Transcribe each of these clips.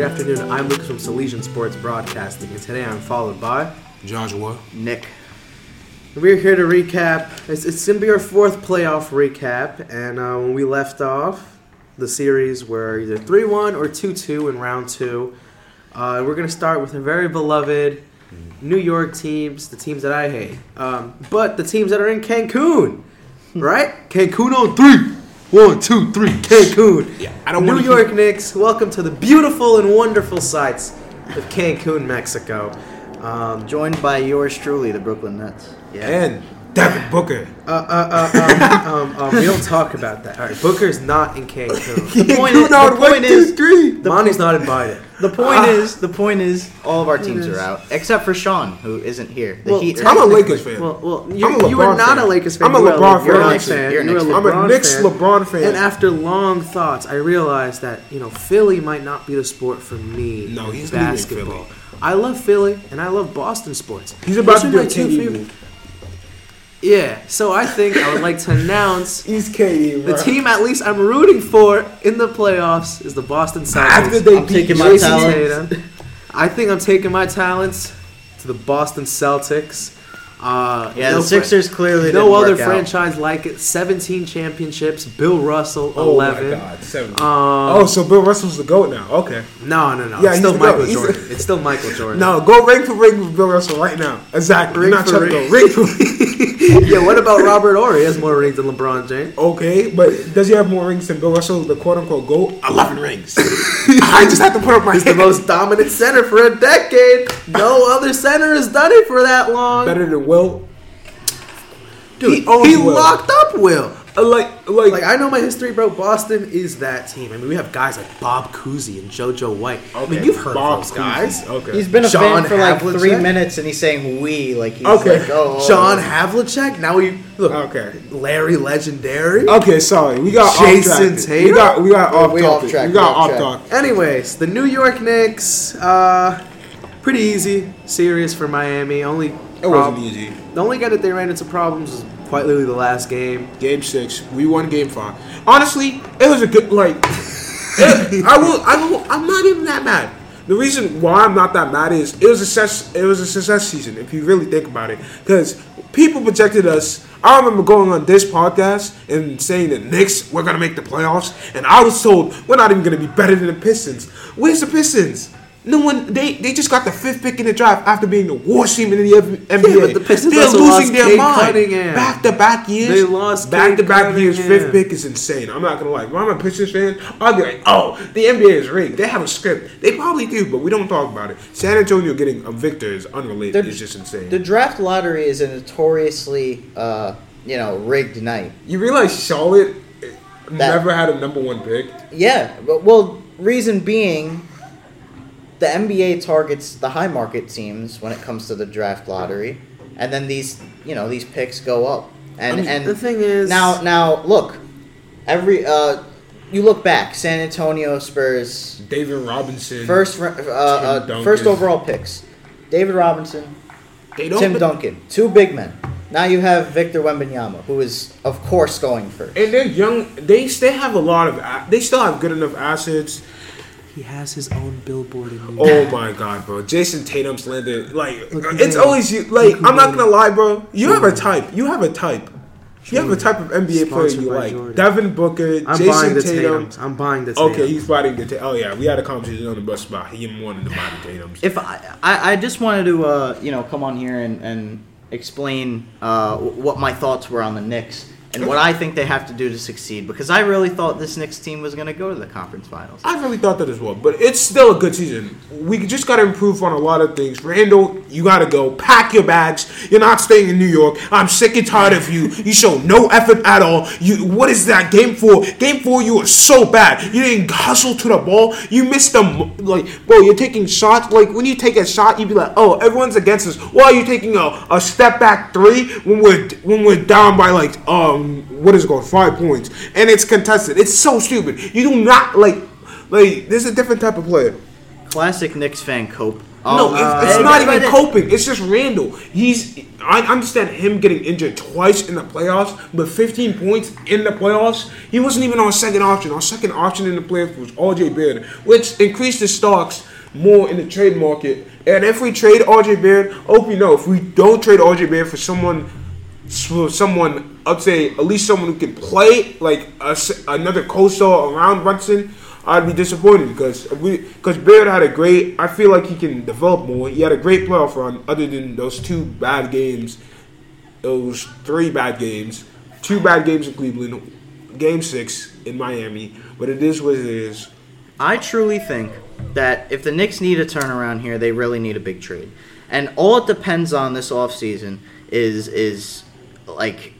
Good afternoon. I'm Lucas from Salesian Sports Broadcasting, and today I'm followed by. Joshua. Nick. We're here to recap. It's, it's going to be our fourth playoff recap, and uh, when we left off, the series were either 3 1 or 2 2 in round two. Uh, we're going to start with a very beloved New York teams, the teams that I hate, um, but the teams that are in Cancun, right? Cancun on three. One, two, three, Cancun. Yeah, I don't New wanna York Knicks, welcome to the beautiful and wonderful sights of Cancun, Mexico. Um, Joined by yours truly, the Brooklyn Nets. yeah. And Devin Booker. Uh, uh, uh, um, um, um, we don't talk about that. All right, Booker's not in Cancun. The point is, know, the one, point two, is, three. Monty's not invited. the point Ah. is, the point is, all of our teams are out except for Sean, who isn't here. The Well, Heat. I'm a Lakers fan. Well, well, I'm you, a you were LeBron not fan. a Lakers fan. I'm a you were LeBron you're fan, a Knicks fan. You're a You were I'm a LeBron Knicks. LeBron fan. And after long thoughts, I realized that you know Philly might not be the sport for me. No, he's leaving basketball. Philly. I love Philly and I love Boston sports. He's about to are do a two KD favorite- move. Yeah, so I think I would like to announce He's KD, the team at least I'm rooting for in the playoffs is the Boston Celtics. After they I'm beat taking my Jayson talents. Tatum. I think I'm taking my talents to the Boston Celtics. Uh, yeah, no the Sixers clearly no didn't other work out. franchise like it. 17 championships. Bill Russell, Oh 11. my God, seven. Um, oh, so Bill Russell's the goat now. Okay. No, no, no. Yeah, it's he's still Michael GOAT. Jordan. It's still Michael Jordan. No, go ring for ring with Bill Russell right now. Exactly. Ring You're not for ring. go ring for ring. yeah, what about Robert Horry? He has more rings than LeBron James. Okay, but does he have more rings than Bill Russell, the quote unquote GOAT? 11 rings. I just have to put up my He's the most dominant center for a decade. No other center has done it for that long. better than Will. Dude, he he, Will. locked up Will. Uh, like, like, Like I know my history, bro. Boston is that team. I mean, we have guys like Bob Cousy and JoJo White. I mean, you've heard Bob of those guys. Cousy. Okay. He's been a Sean fan for like Havlicek? three minutes, and he's saying "we" like he's Okay. like, oh, oh, Sean oh. Havlicek. Now we look. Okay. Larry Legendary. Okay, sorry. We got Jason off track. We got we got off we off track, We got off off track. Anyways, the New York Knicks. Uh, pretty easy series for Miami. Only It wasn't easy. The only guy that they ran into problems was quite literally the last game. Game six. We won game five. Honestly, it was a good like. I will. I will. I'm not even that mad. The reason why I'm not that mad is it was a success. It was a success season if you really think about it. Because people projected us. I remember going on this podcast and saying that Knicks we're gonna make the playoffs, and I was told we're not even gonna be better than the Pistons. Where's the Pistons? No one. They they just got the fifth pick in the draft after being the worst team in the NBA. but the Pistons They're losing lost their Cade mind. Cunningham. Back to back years. They lost back to back years. Fifth pick is insane. I'm not gonna lie. If I'm a Pistons fan, I'll be like, oh, the NBA is rigged. They have a script. They probably do, but we don't talk about it. San Antonio getting a victor is unrelated. The- it's just insane. The draft lottery is a notoriously, uh, you know, rigged night. you realize Charlotte eh, That- never had a number one pick. Yeah, but well, reason being, the NBA targets the high market teams when it comes to the draft lottery, and then these, you know, these picks go up. And I mean, and the thing is- now now look, every uh, you look back, San Antonio Spurs David Robinson. first uh, uh, first overall picks, David Robinson, they don't. Tim Duncan, two big men. Now you have Victor Wembanyama, who is of course going first. and they're young. They still have a lot of. They still have good enough assets. He has his own billboard in New York. Oh my god, bro! Jayson Tatum's landed like Look it's made always you. Like I'm not gonna lie, bro. You have a type. You have a type. You have a type of NBA player you like. Jordan. Devin Booker, I'm Jayson buying the Tatum. Tatum. I'm buying the Tatum. Okay, he's fighting the Tatum. Oh yeah, we had a conversation on the bus about him wanting to buy the Tatum's. If I, I, I just wanted to, uh, you know, come on here and, and explain uh, what my thoughts were on the Knicks and what I think they have to do to succeed because I really thought this Knicks team was going to go to the conference finals. I really thought that as well, but it's still a good season. We just got to improve on a lot of things. Randle, you got to go. Pack your bags. You're not staying in New York. I'm sick and tired of you. You show no effort at all. You, what is that game four? Game four, you were so bad. You didn't hustle to the ball. You missed them. Like, bro, you're taking shots. Like when you take a shot, you be like, oh, everyone's against us. Why are you taking a, a step back three when we're when we're down by like um what is it called five points and it's contested? It's so stupid. You do not like like this is a different type of player. Classic Knicks fan cope. No, Oh, it's, uh, it's hey, not even but- coping. It's just Randle. He's. I understand him getting injured twice in the playoffs, but 15 points in the playoffs. He wasn't even our second option. Our second option in the playoffs was RJ Barrett, which increased his stocks more in the trade market. And if we trade RJ Barrett, hope you know, if we don't trade RJ Barrett for someone, someone, I'd say at least someone who can play like a another co-star around Brunson. I'd be disappointed because we because Barrett had a great. I feel like he can develop more. He had a great playoff run, other than those two bad games, those three bad games, two bad games in Cleveland, game six in Miami. But it is what it is. I truly think that if the Knicks need a turnaround here, they really need a big trade. And all it depends on this offseason is is like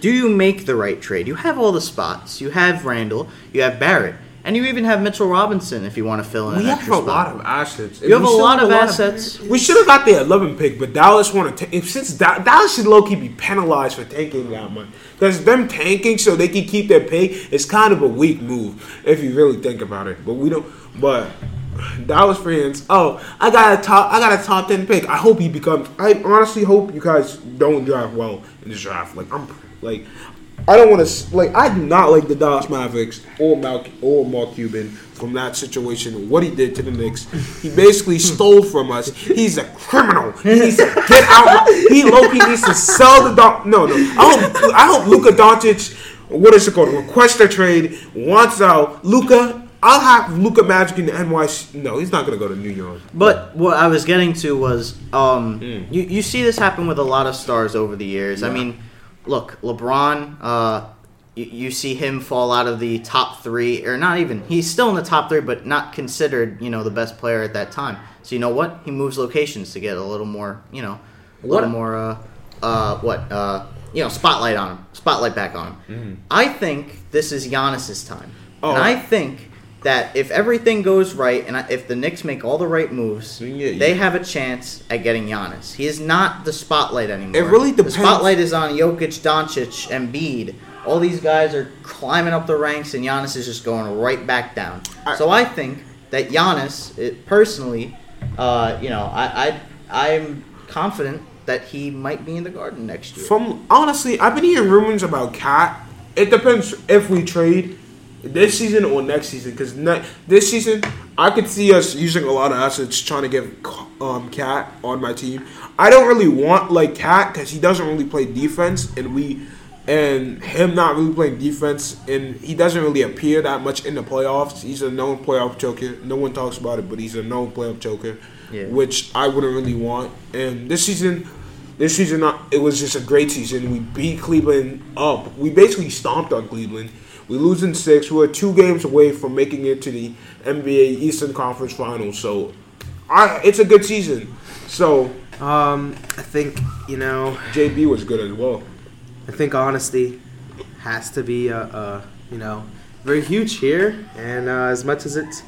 do you make the right trade? You have all the spots. You have Randle, you have Barrett, and you even have Mitchell Robinson if you want to fill in We an have extra a spot. lot of assets. You have We a still lot of assets. we should have got the 11 pick, but Dallas want to. If since Da- Dallas should low key be penalized for tanking that much, because them tanking so they can keep their pick is kind of a weak move if you really think about it. But we don't. But Dallas fans, oh, I got a top, I got a top 10 pick. I hope he becomes. I honestly hope you guys don't draft well in this draft. Like I'm, like. I don't want to like. I do not like the Dallas Mavericks or Mal or Mark Cuban from that situation. What he did to the Knicks, he basically stole from us. He's a criminal. He needs to get out. He low key needs to sell the Don. No, no. I hope I hope Luka Doncic. What is it called? Request a trade. Wants out. Luka. I'll have Luka Magic in the NYC. No, he's not gonna go to New York. But what I was getting to was, um, Mm. you, you see this happen with a lot of stars over the years. I mean, look, LeBron, uh, you, you see him fall out of the top three, or not even. He's still in the top three, but not considered, you know, the best player at that time. So you know what? He moves locations to get a little more, you know, a What- little more, uh, uh, what, uh, you know, spotlight on him, spotlight back on him. I think this is Giannis's time. Oh. and I think. That if everything goes right and if the Knicks make all the right moves, they have a chance at getting Giannis. He is not the spotlight anymore. It really depends- The spotlight is on Jokic, Doncic, Embiid. All these guys are climbing up the ranks, and Giannis is just going right back down. So I think that Giannis, it, personally, uh, you know, I, I I'm confident that he might be in the Garden next year. From honestly, I've been hearing rumors about KAT. It depends if we trade this season or next season. Because ne- this season, I could see us using a lot of assets trying to get um, KAT on my team. I don't really want like KAT because he doesn't really play defense, and we and him not really playing defense, and he doesn't really appear that much in the playoffs. He's a known playoff choker. No one talks about it, but he's a known playoff choker, Yeah. which I wouldn't really want. And this season, this season, uh, it was just a great season. We beat Cleveland up. We basically stomped on Cleveland. We lose in six. We're two games away from making it to the NBA Eastern Conference Finals. So, I it's a good season. So Um, I think you know. JB was good as well. I think honesty has to be a, a you know very huge here, and uh, as much as it's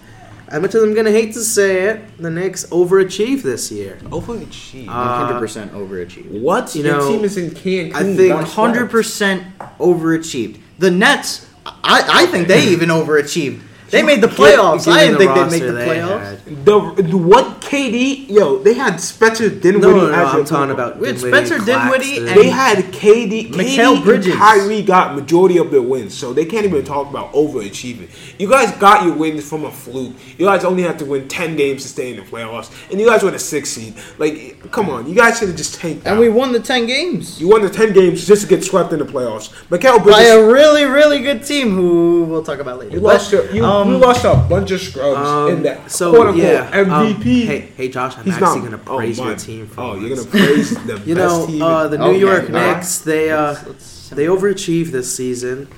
as much as I'm gonna hate to say it, the Knicks overachieved this year. Overachieved. Uh, 100% overachieved. what? you Your know, team is in Cancun. I think One hundred percent overachieved. The Nets, I, I think they even overachieved. They made the playoffs. I didn't think they'd make the playoffs. The, the what KD? Yo, they had Spencer Dinwiddie. No, no, no, as I'm talking point about With Dinwiddie, Spencer Dinwiddie and- They had KD, Mikal KD Bridges. and Kyrie got majority of their wins, so they can't even talk about overachieving. You guys got your wins from a fluke. You guys only have to win ten games to stay in the playoffs, and you guys were the sixth seed. Like, come on, you guys should have just tanked. And out. we won the 10 games. you won the ten games just to get swept in the playoffs. Mikal By Bridges, a really, really good team who we'll talk about later. you But, lost your, you, um, you lost a bunch of scrubs Um, in that so quote unquote yeah, um, MVP. hey, hey, Josh, I'm He's actually not- gonna oh, praise your team. For Oh, you're gonna praise the You best know, team. uh, the New Okay, York. Knicks, they uh, Let's- let's- they overachieved this season.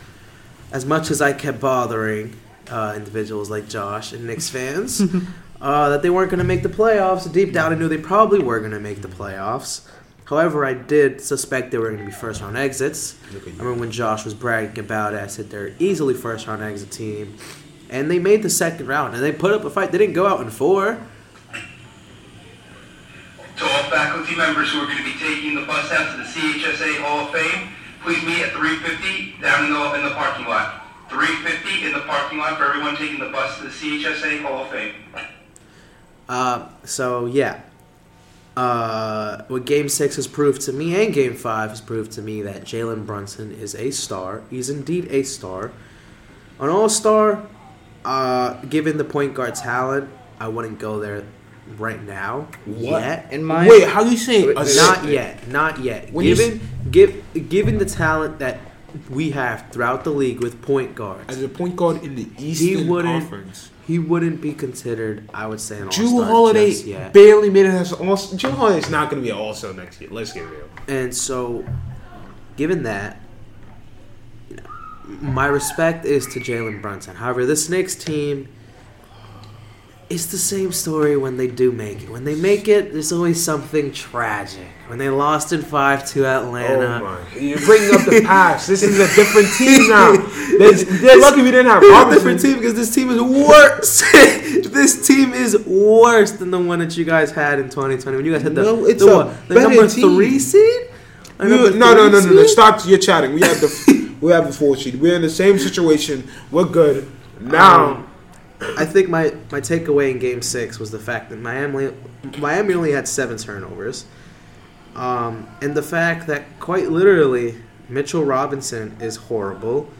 As much as I kept bothering uh, individuals like Josh and Knicks fans uh, that they weren't going to make the playoffs, deep down I knew they probably were going to make the playoffs. However, I did suspect they were going to be first round exits. I remember when Josh was bragging about it, I said they're easily first round exit team. And they made the second round and they put up a fight. They didn't go out in four. To all faculty members who are going to be taking the bus down to the CHSA Hall of Fame, please meet at 350 down in the, in the parking lot. 350 in the parking lot for everyone taking the bus to the CHSA Hall of Fame. Uh, so yeah, uh, what Game Six has proved to me, and Game Five has proved to me that Jalen Brunson is a star. He's indeed a star, an All Star. Uh, given the point guard talent, I wouldn't go there right now. What? Yet. In my Wait, how you saying? a not yet. Not yet. When given give, given the talent that we have throughout the league with point guards, As a point guard in the Eastern wouldn't- Conference, he wouldn't be considered. I would say an Jrue all-star Holiday just yet. barely made it as all. Jrue Holiday's not going to be an All Star next year. Let's get real. And so, given that, you know, my respect is to Jalen Brunson. However, this Knicks team, it's the same story when they do make it. When they make it, there's always something tragic. When they lost in five to Atlanta. Oh my! You're bringing up the past. This is a different team now. They're, they're lucky we didn't have It's a different team because this team is worse. this team is worse than the one that you guys had in 2020 when you guys had the, No, it's the, a what, the number team. three seed. We- number no, no, no, three no, no. Stop. You're chatting. We have the we have the four seed. We're in the same situation. We're good now. Um, I think my, my takeaway in Game Six was the fact that Miami Miami only had seven turnovers, um, and the fact that quite literally Mitchell Robinson is horrible.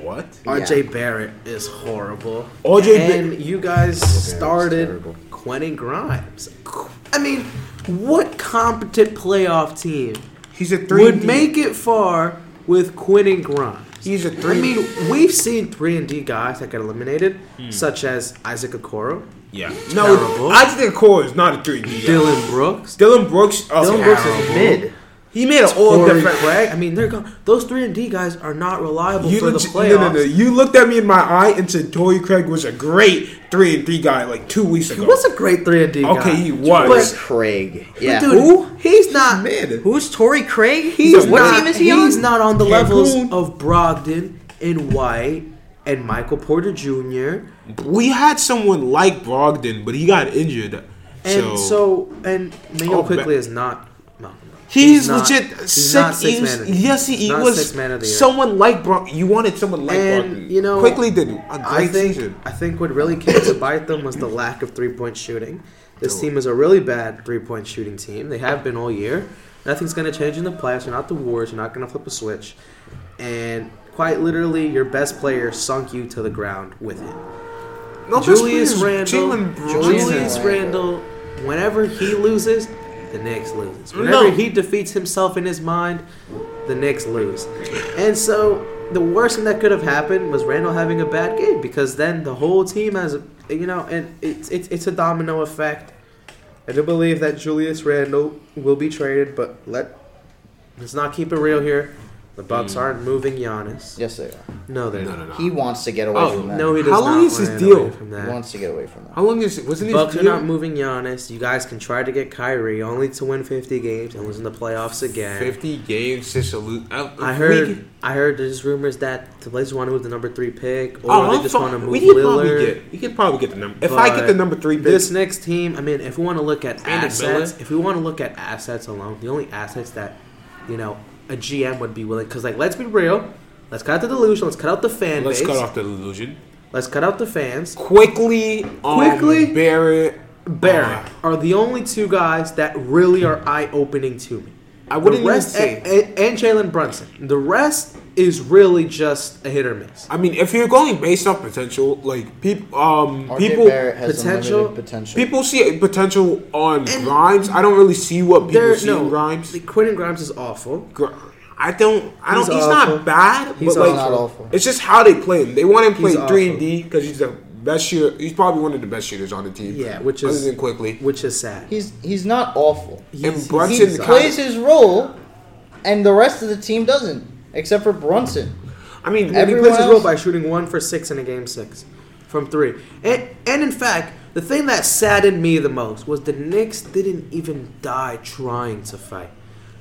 what? R.J. Barrett is horrible. RJ Ba- you guys started Quentin Grimes. I mean, what competent playoff team He's a three. would make it far with Quentin Grimes? He's a I three. I mean, we've seen three and D guys that got eliminated, hmm. such as Isaac Okoro, yeah. No, Terrible. I think Core is not a three. and D. Dillon Brooks. Dillon Brooks. Oh, Dillon Brooks is terrible. mid. He made an all different. Craig. I mean, they're gone. Those three and D guys are not reliable You for the playoffs. no, no, no. You looked at me in my eye and said Torrey Craig was a great three and three guy like two weeks ago. He was a great three and D guy. Okay, he Torrey was. Craig. Yeah. dude, Who? He's not. mid. Who's Torrey Craig? He's what not, team is he He's on? not on the Cancun. levels of Brogdon and White and Michael Porter Jr. We had someone like Brogdon, but he got injured. And so, so, and Manuel Oh, Quickley ba- is not. Malcolm. he's, not- legit He's sick. not six he was- man. of the yes, he, he was six man of the someone like Brogdon. You wanted someone like And, Brogdon. you know, Quickley did a great I think season. I think what really came to bite them was the lack of three point shooting. This team is a really bad three point shooting team. They have been all year. Nothing's going to change in the playoffs. You're not the Warriors. You're not going to flip a switch. And quite literally, your best player sunk you to the ground with him. No, Julius best player is Randle. Julius Randle. Whenever he loses, the Knicks lose. Whenever No. he defeats himself in his mind, the Knicks lose. And so the worst thing that could have happened was Randle having a bad game because then the whole team has, you know, and it's it's it's a domino effect. I do believe that Julius Randle will be traded, but let let's not keep it real here. The Bucks aren't moving Giannis. Yes, they are. No, they're No, not. no, no. He wants to get away Oh, from that. No, he does How not. long is want his to get deal? away From that. he wants to get away from that. How long is it? Wasn't his Bucks are deal? not moving Giannis. You guys can try to get Kyrie only to win 50 games and lose in the playoffs again. Fifty games to salute. Uh, I heard. could- I heard there's rumors that the Blazers want to move the number three pick, or Oh, they I'm just fi- want to move we could probably Lillard. get. We could probably get the number. If I get But the number three pick, This next team, I mean, if we want to look at Brandon assets, Miller? if we want to look at assets alone, the only assets that you know a GM would be willing, because like let's be real, let's cut out the delusion, let's cut out the fan base. let's cut off the illusion. let's cut out the fans. Quickley, um, Quickley? Barrett. Barrett Uh, are the only two guys that really are eye opening to me. I wouldn't the rest, even say. and, and Jalen Brunson. The rest is really just a hit or miss. I mean, if you're going based off potential, like people, um, people, has potential- potential. people see potential on Grimes. I don't really see what people There, see no, in Grimes. the Quentin Grimes is awful. Gr- I don't. I don't. He's He's, not bad, He's but like, not awful. it's just how they play him. They want him to play three and D because he's the best shooter. He's probably one of the best shooters on the team. Yeah, which other is- than Quickley. Which is sad. He's he's not awful. He's- Brunson He he's- plays his role, and the rest of the team doesn't, except for Brunson. I mean, And he Everyone plays his role by shooting one for six in a game six from three. And and in fact, the thing that saddened me the most was the Knicks didn't even die trying to fight.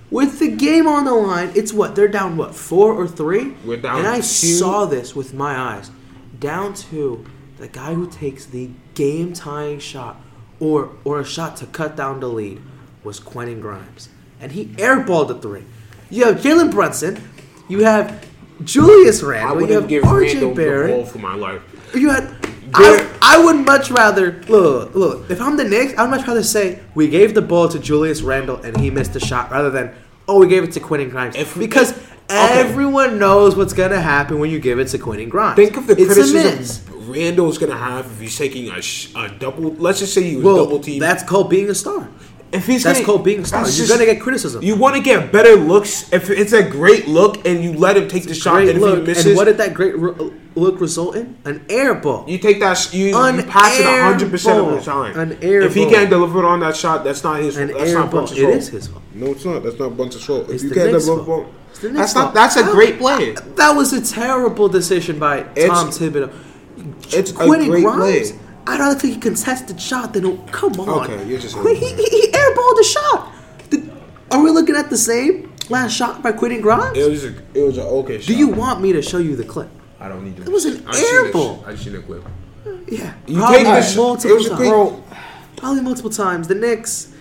With the game on the line, it's what they're down what four or three. We're down and I two. saw this with my eyes, down to the guy who takes the game tying shot or or a shot to cut down the lead was Quentin Grimes, and he airballed the three. You have Jalen Brunson, you have Julius I Randle, you wouldn't have give RJ Randle the ball Barrett, for my life. you had I, I would much rather look look. If I'm the Knicks, I'd much rather say we gave the ball to Julius Randle and he missed the shot, rather than oh we gave it to Quentin Grimes. If- because okay. everyone knows what's gonna happen when you give it to Quentin Grimes. Think of the it's criticism Randle's gonna have if he's taking a, sh- a double. Let's just say he was Well, double team. that's called being a star. If he's That's gonna- called being a star. You're just- gonna get criticism. You want to get better looks. If it's a great look and you let him take the shot, Great and if he misses, and what did that great ro- look result in? An air ball. you take that. You, An you pass it air hundred percent of the time. An air if he ball. can't deliver on that shot, that's not his. An that's air not ball. Bunch's It fault. is his fault. No, it's not. That's not Bunch's fault. It's if you the can't deliver, fault. the Knicks' that's not. That's a great play. That was a terrible decision by It's- Tom Thibodeau. It's a great Grimes. play. I'd rather take a contested shot than come on. Okay, you're just- he, he, he airballed the shot. Are we looking at the same last shot by Quentin Grimes? It was a. It was a okay. shot. Do you want me to show you the clip? I don't need to. It was an airball. I just air the sh- ball. I seen the clip. Yeah, You probably take this- multiple it was a times. Bro, Probably multiple times. The Knicks.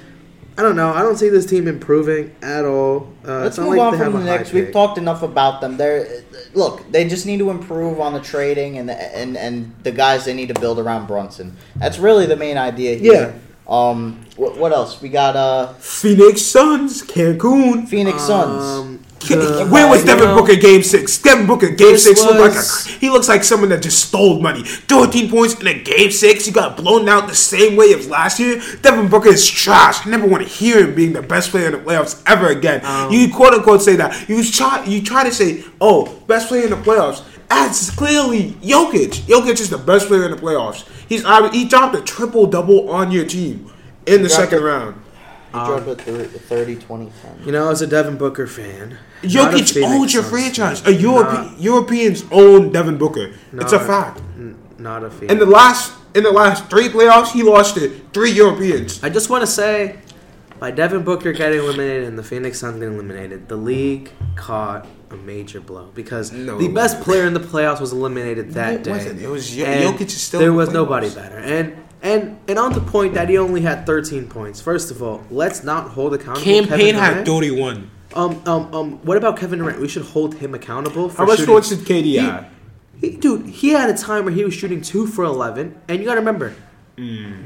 I don't know. I don't see this team improving at all. Uh, let's move like on they from the a Knicks. We've talked enough about them. They're look, they just need to improve on the trading and the, and and the guys they need to build around Brunson. That's really the main idea here. Um, what, what else? We got uh Phoenix Suns, Cancun. Phoenix Suns. Um, the- Where was Devin know, Booker game six? Devin Booker game six looked like a he looks like someone that just stole money. 13 points in a game six. You got blown out the same way as last year. Devin Booker is trash. I never want to hear him being the best player in the playoffs ever again. Um, you quote unquote say that. You try you try to say, oh, best player in the playoffs. That's clearly Jokic. Jokic is the best player in the playoffs. He's he dropped a triple double on your team in the second it. round. He dropped um, a thir- 30, 20, 10. You know, as a Devin Booker fan, not a Jokic Phoenix owns your franchise. A Europe- Not- Europeans own Devin Booker. It's a not- fact. n- Not a Phoenix. In the last in the last three playoffs, he lost to three Europeans. I just want to say, by Devin Booker getting eliminated and the Phoenix Suns getting eliminated, the league caught a major blow because No, the best player in the playoffs was eliminated that day. it day. wasn't. It was Jokic is still there in the was nobody better, and and and on the point that he only had 13 points. First of all, let's not hold accountable. Campaign Kevin had Durant. 31. Um, um, um. What about Kevin Durant? We should hold him accountable. For How much points did KD have? he, dude, he had a time where he was shooting two for 11, and you got to remember,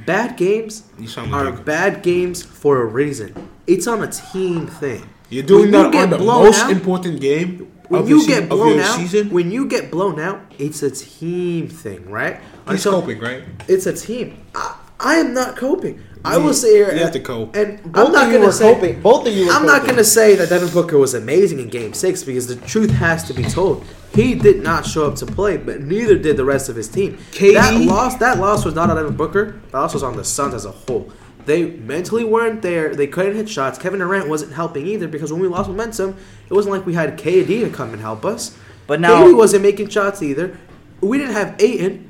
bad games are like- bad games for a reason. It's on a team thing. You're doing When that you on the most out- important game When you the get blown out, season. when you get blown out, it's a team thing, right? He's Until- coping, right? It's a team. I, I am not coping. I will say here. You have to cope. And both I'm not of you gonna say coping. Both of you were I'm not going to say that Devin Booker was amazing in Game Six because the truth has to be told. He did not show up to play, but neither did the rest of his team. KD That loss, that loss was not on Devin Booker. That loss was on the Suns as a whole. They mentally weren't there. They couldn't hit shots. Kevin Durant wasn't helping either because when we lost momentum, it wasn't like we had KD to come and help us. But now- KD wasn't making shots either. We didn't have Ayton.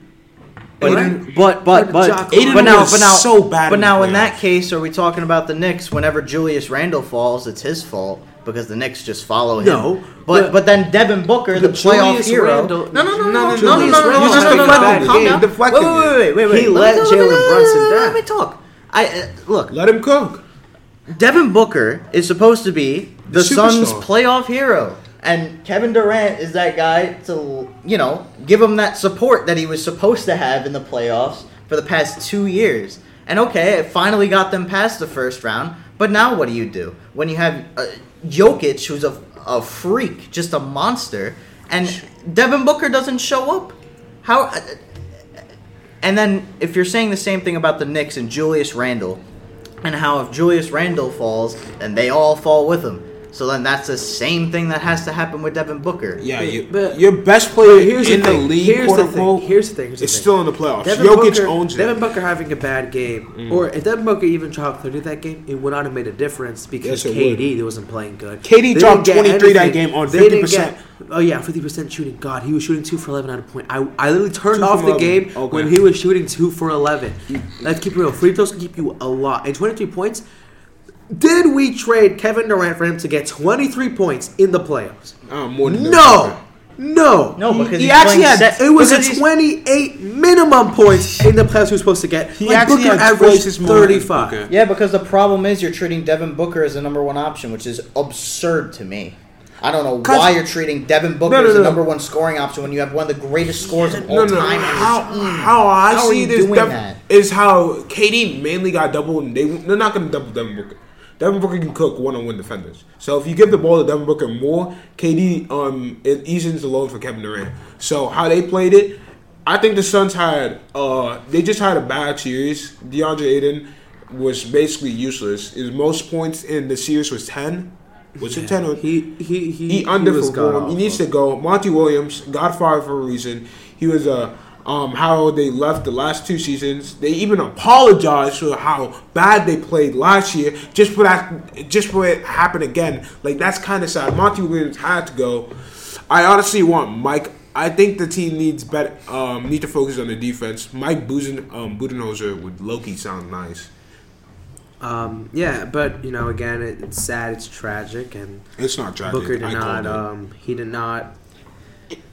But, Right? but but Or but Jock but now was but now so bad but in now in that case, are we talking about the Knicks? Whenever Julius Randle falls, it's his fault because the Knicks just follow him. No, but but- but then Devin Booker, the, But playoff Julius hero. Randle- no, no, no, no, no, no, no, no, Julius no, no, Randle no, just no, no, deflected no, the calm game. down. Deflected Wait, wait, it. wait, wait, wait. He Let let me- Jalen let me- Brunson Let down. me talk. I uh, look. Let him cook. Devin Booker is supposed to be the The Suns' playoff hero. And Kevin Durant is that guy to, you know, give him that support that he was supposed to have in the playoffs for the past two years. And okay, it finally got them past the first round, but now what do you do? When you have uh, Jokic, who's a, a freak, just a monster, and Devin Booker doesn't show up? How. uh, and then if you're saying the same thing about the Knicks and Julius Randle, and how if Julius Randle falls, then they all fall with him. So then that's the same thing that has to happen with Devin Booker. Yeah, But- you, but- your best player Here's in the, thing. league, Here's quote the thing. unquote, Here's the thing. Here's the is thing. still in the playoffs. Devin Jokic Booker, owns Devin. Booker having a bad game, mm. or if Devin Booker even dropped 30 that game, it would not have made a difference because Yes, it KD wasn't playing good. KD They dropped didn't get 23 that game on They didn't 50%. get- Oh yeah, 50% shooting. God, he was shooting two for 11 at a point. I, I literally turned Two off from the 11. game Okay. when he was shooting two for 11. Let's keep it real. Free throws can keep you a lot. And 23 points. Did we trade Kevin Durant for him to get 23 points in the playoffs? Uh, more than No, no, No, because he he's actually had- set- It was because a 28 minimum points in the playoffs he was supposed to get. He Like actually Booker had averaged twice as more than 35. Booker. Yeah, because the problem is you're treating Devin Booker as the number one option, which is absurd to me. I don't know why you're treating Devin Booker No, no, as the number one scoring option when you have one of the greatest scorers of all No, no. time. on How, how I How are see you this doing Dev- that? is how KD mainly got doubled, and they they're not going to double Devin Booker. Devin Booker can cook one-on-one defenders. So if you give the ball to Devin Booker more, KD um it eases the load for Kevin Durant. So how they played it, I think the Suns had uh they just had a bad series. DeAndre Ayton was basically useless. His most points in the series was ten. Was it ten or He he he, he underperformed. He needs to go. Monty Williams got fired for a reason. He was a um, how they left the last two seasons. They even apologized for how bad they played last year, just for that, just for it happen again. Like that's kind of sad. Monty Williams had to go. I honestly want Mike. I think the team needs better. Um, need to focus on the defense. Mike Buzen, um, Budenholzer would Loki sound nice. Um, yeah, but you know, again, it, it's sad, it's tragic, and It's not tragic. Booker did I not. Um, he did not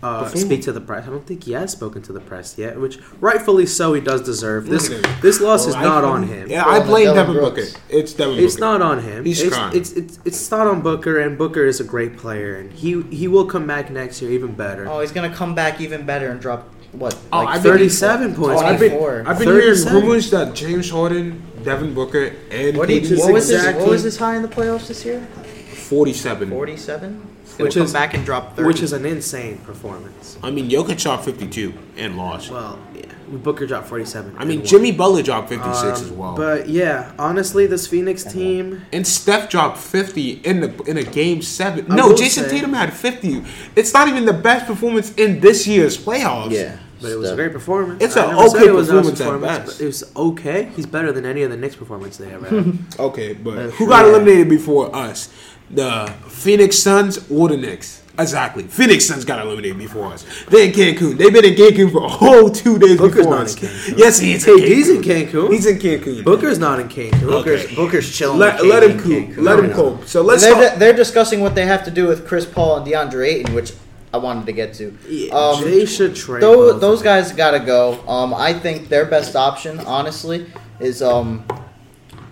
uh, speak to the press. I don't think he has spoken to the press yet, which rightfully so he does deserve. This Look this loss is not Rightfully- on him. Yeah, Well, I blame Devin Devin Booker. It's Devin It's not on him. He's it's, trying. it's it's it's not on Booker, and Booker is a great player, and he he will come back next year even better. Oh, he's gonna come back even better and drop what? Oh, like I've been- 37 points. Oh, I've been, 24. I've been hearing rumors that James Harden, Devin Booker, and What, did, Peyton what was his, exactly- what was his high in the playoffs this year? 47. 47. Forty-seven. Which He'll is- back and drop thirty. which is an insane performance. I mean, Jokic dropped 52 and lost. Well, yeah, Booker dropped 47. I mean, won. Jimmy Butler dropped 56 Um, as well. But yeah, honestly, this Phoenix team. and Steph dropped 50 in the in a game seven. I No, Jayson say- Tatum had 50. It's not even the best performance in this year's playoffs. yeah. But it was a Steph. great performance. It's I a never said okay it was an awesome performance at but best. It was okay. He's better than any of the Knicks performance they ever had. Okay, but That's who true. got eliminated before us? The Phoenix Suns or the Knicks? Exactly. Phoenix Suns got eliminated before us. They're in Cancun. They've been in Cancun for a whole two days Booker's before not us. in Cancun. Yes, he is. Hey, he's in Cancun. He's in Cancun. Booker's not in Cancun. Booker's, Okay. Booker's chilling. Let, with let him in cool. Cancun. Let him No, cool. So let's they're, talk. they're discussing what they have to do with Chris Paul and DeAndre Ayton, which I wanted to get to. Yeah, Um, they should trade. Those, those guys gotta go. Um, I think their best option, honestly, is um,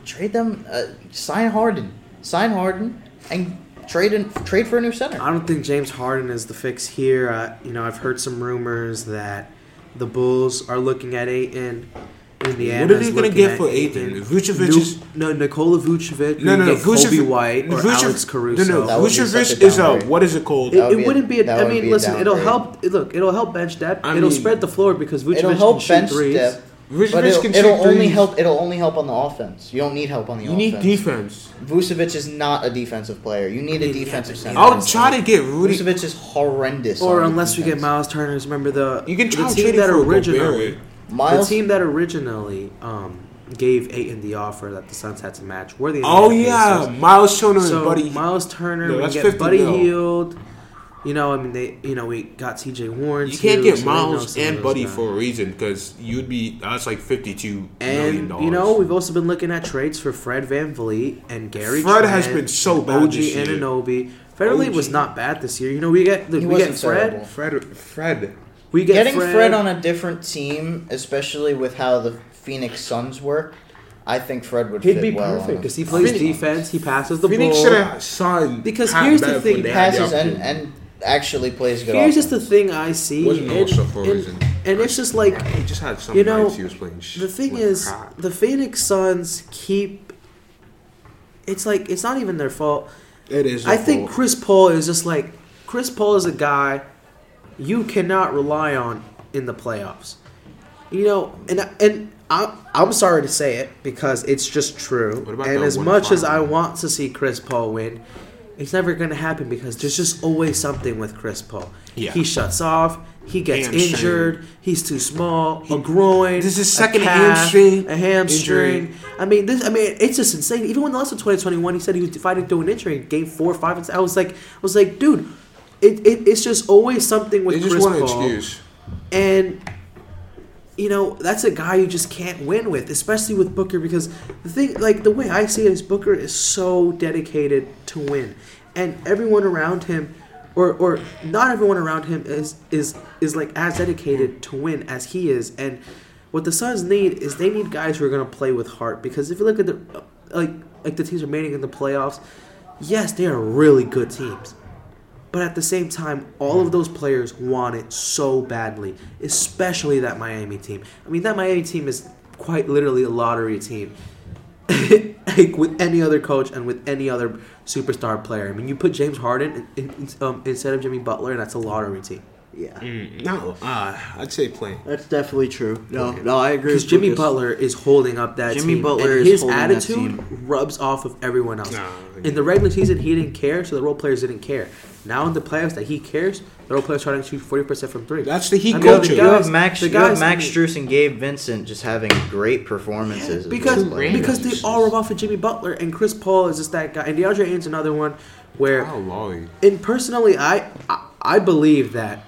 trade them, uh, sign Harden, sign Harden, and trade in, trade for a new center. I don't think James Harden is the fix here. Uh, you know, I've heard some rumors that the Bulls are looking at Ayton. Indiana. What are they gonna get for Ayton? Vucevic is- no Nikola Vucevic. no, no, no. Get Coby Vucevic, White or Vucevic- Alex Caruso. No, no. That would be such Vucevic a is a what is it called? It, would it be a- wouldn't be. that I mean, be a listen. It'll help. Look, it'll help bench depth. I it'll spread the floor because Vucevic It'll can help shoot bench threes. depth, Vucevic but it'll, can it'll only help. It'll only help on the offense. You don't need help on the You offense. You need defense. Vucevic is not a defensive player. You need a defensive center. I'll try to get Rudy. Vucevic is horrendous. Or on unless we get. Miles Turner. Remember the You can try the to trade team that originally Gobert. Miles. the team that originally um, gave Ayton the offer that the Suns had to match were the Oh yeah, Pacers. Miles Turner and Buddy. Miles Turner, No, we get 50 Buddy mil. Hield. You know, I mean, they, you know, we got T.J. Warren. You can't too, get so they know Miles some and Buddy guys. for a reason because you'd be that's like fifty-two million And dollars. you know, we've also been looking at trades for Fred VanVleet and Gary. Fred has been so bad OG this year. Anunoby. Fred VanVleet was not bad this year. You know, we get He we get Fred. terrible. Fred, Fred. We get Getting Fred, Fred. on a different team, especially with how the Phoenix Suns work, I think Fred would He'd fit be well. perfect because he plays Phoenix- defense. He passes the Phoenix ball. should have signed. Because Pat here's the thing, when passes and, and actually plays good. Here's offense. just the thing I see, Wasn't and, also for a and- reason. and it's just like He just had some You know, nights he was playing. sh- the thing is, crap. the Phoenix Suns keep. It's like it's not even their fault. it is. I think fault. Chris Paul is just like Chris Paul is a guy you cannot rely on in the playoffs. You know, and and I, I'm sorry to say it because it's just true. What about And as much as I want to see Chris Paul win, it's never going to happen because there's just always something with Chris Paul. Yeah. He shuts off. He gets Hamstring. injured. He's too small. A groin. This is second calf, hamstring A hamstring. injury. I mean, this. I mean, it's just insane. Even when the last of 2021, he said he was fighting through an injury in game four, five, and. I was like, I was like, dude, it, it it's just always something with They just Chris want an Paul, excuse. and you know that's a guy you just can't win with, especially with Booker because the thing, like the way I see it is Booker is so dedicated to win, and everyone around him. Or, or not everyone around him is is is like as dedicated to win as he is, and what the Suns need is they need guys who are going to play with heart. Because if you look at the like like the teams remaining in the playoffs, yes, they are really good teams, But at the same time, all of those players want it so badly, especially that Miami team. I mean, that Miami team is quite literally a lottery team. like with any other coach and with any other superstar player. I mean, you put James Harden in, in, um, instead of Jimmy Butler, and that's a lottery team. Yeah, Mm, no, uh, I'd say plain. that's definitely true. No, no, I agree. Because Jimmy Lucas. Butler is holding up that Jimmy team. Butler and is his holding that attitude team. rubs off of everyone else. Nah, in the regular season, he didn't care, so the role players didn't care. Now in the playoffs, that he cares, the role players starting to shoot forty percent from three. That's the Heat I mean, culture. the You have Max, the you have Max Strus and Gabe Vincent just having great performances. as because role because they all rub off of Jimmy Butler and Chris Paul is just that guy, and DeAndre Ayton's another one where. Oh, Lord. And personally, I, I I believe that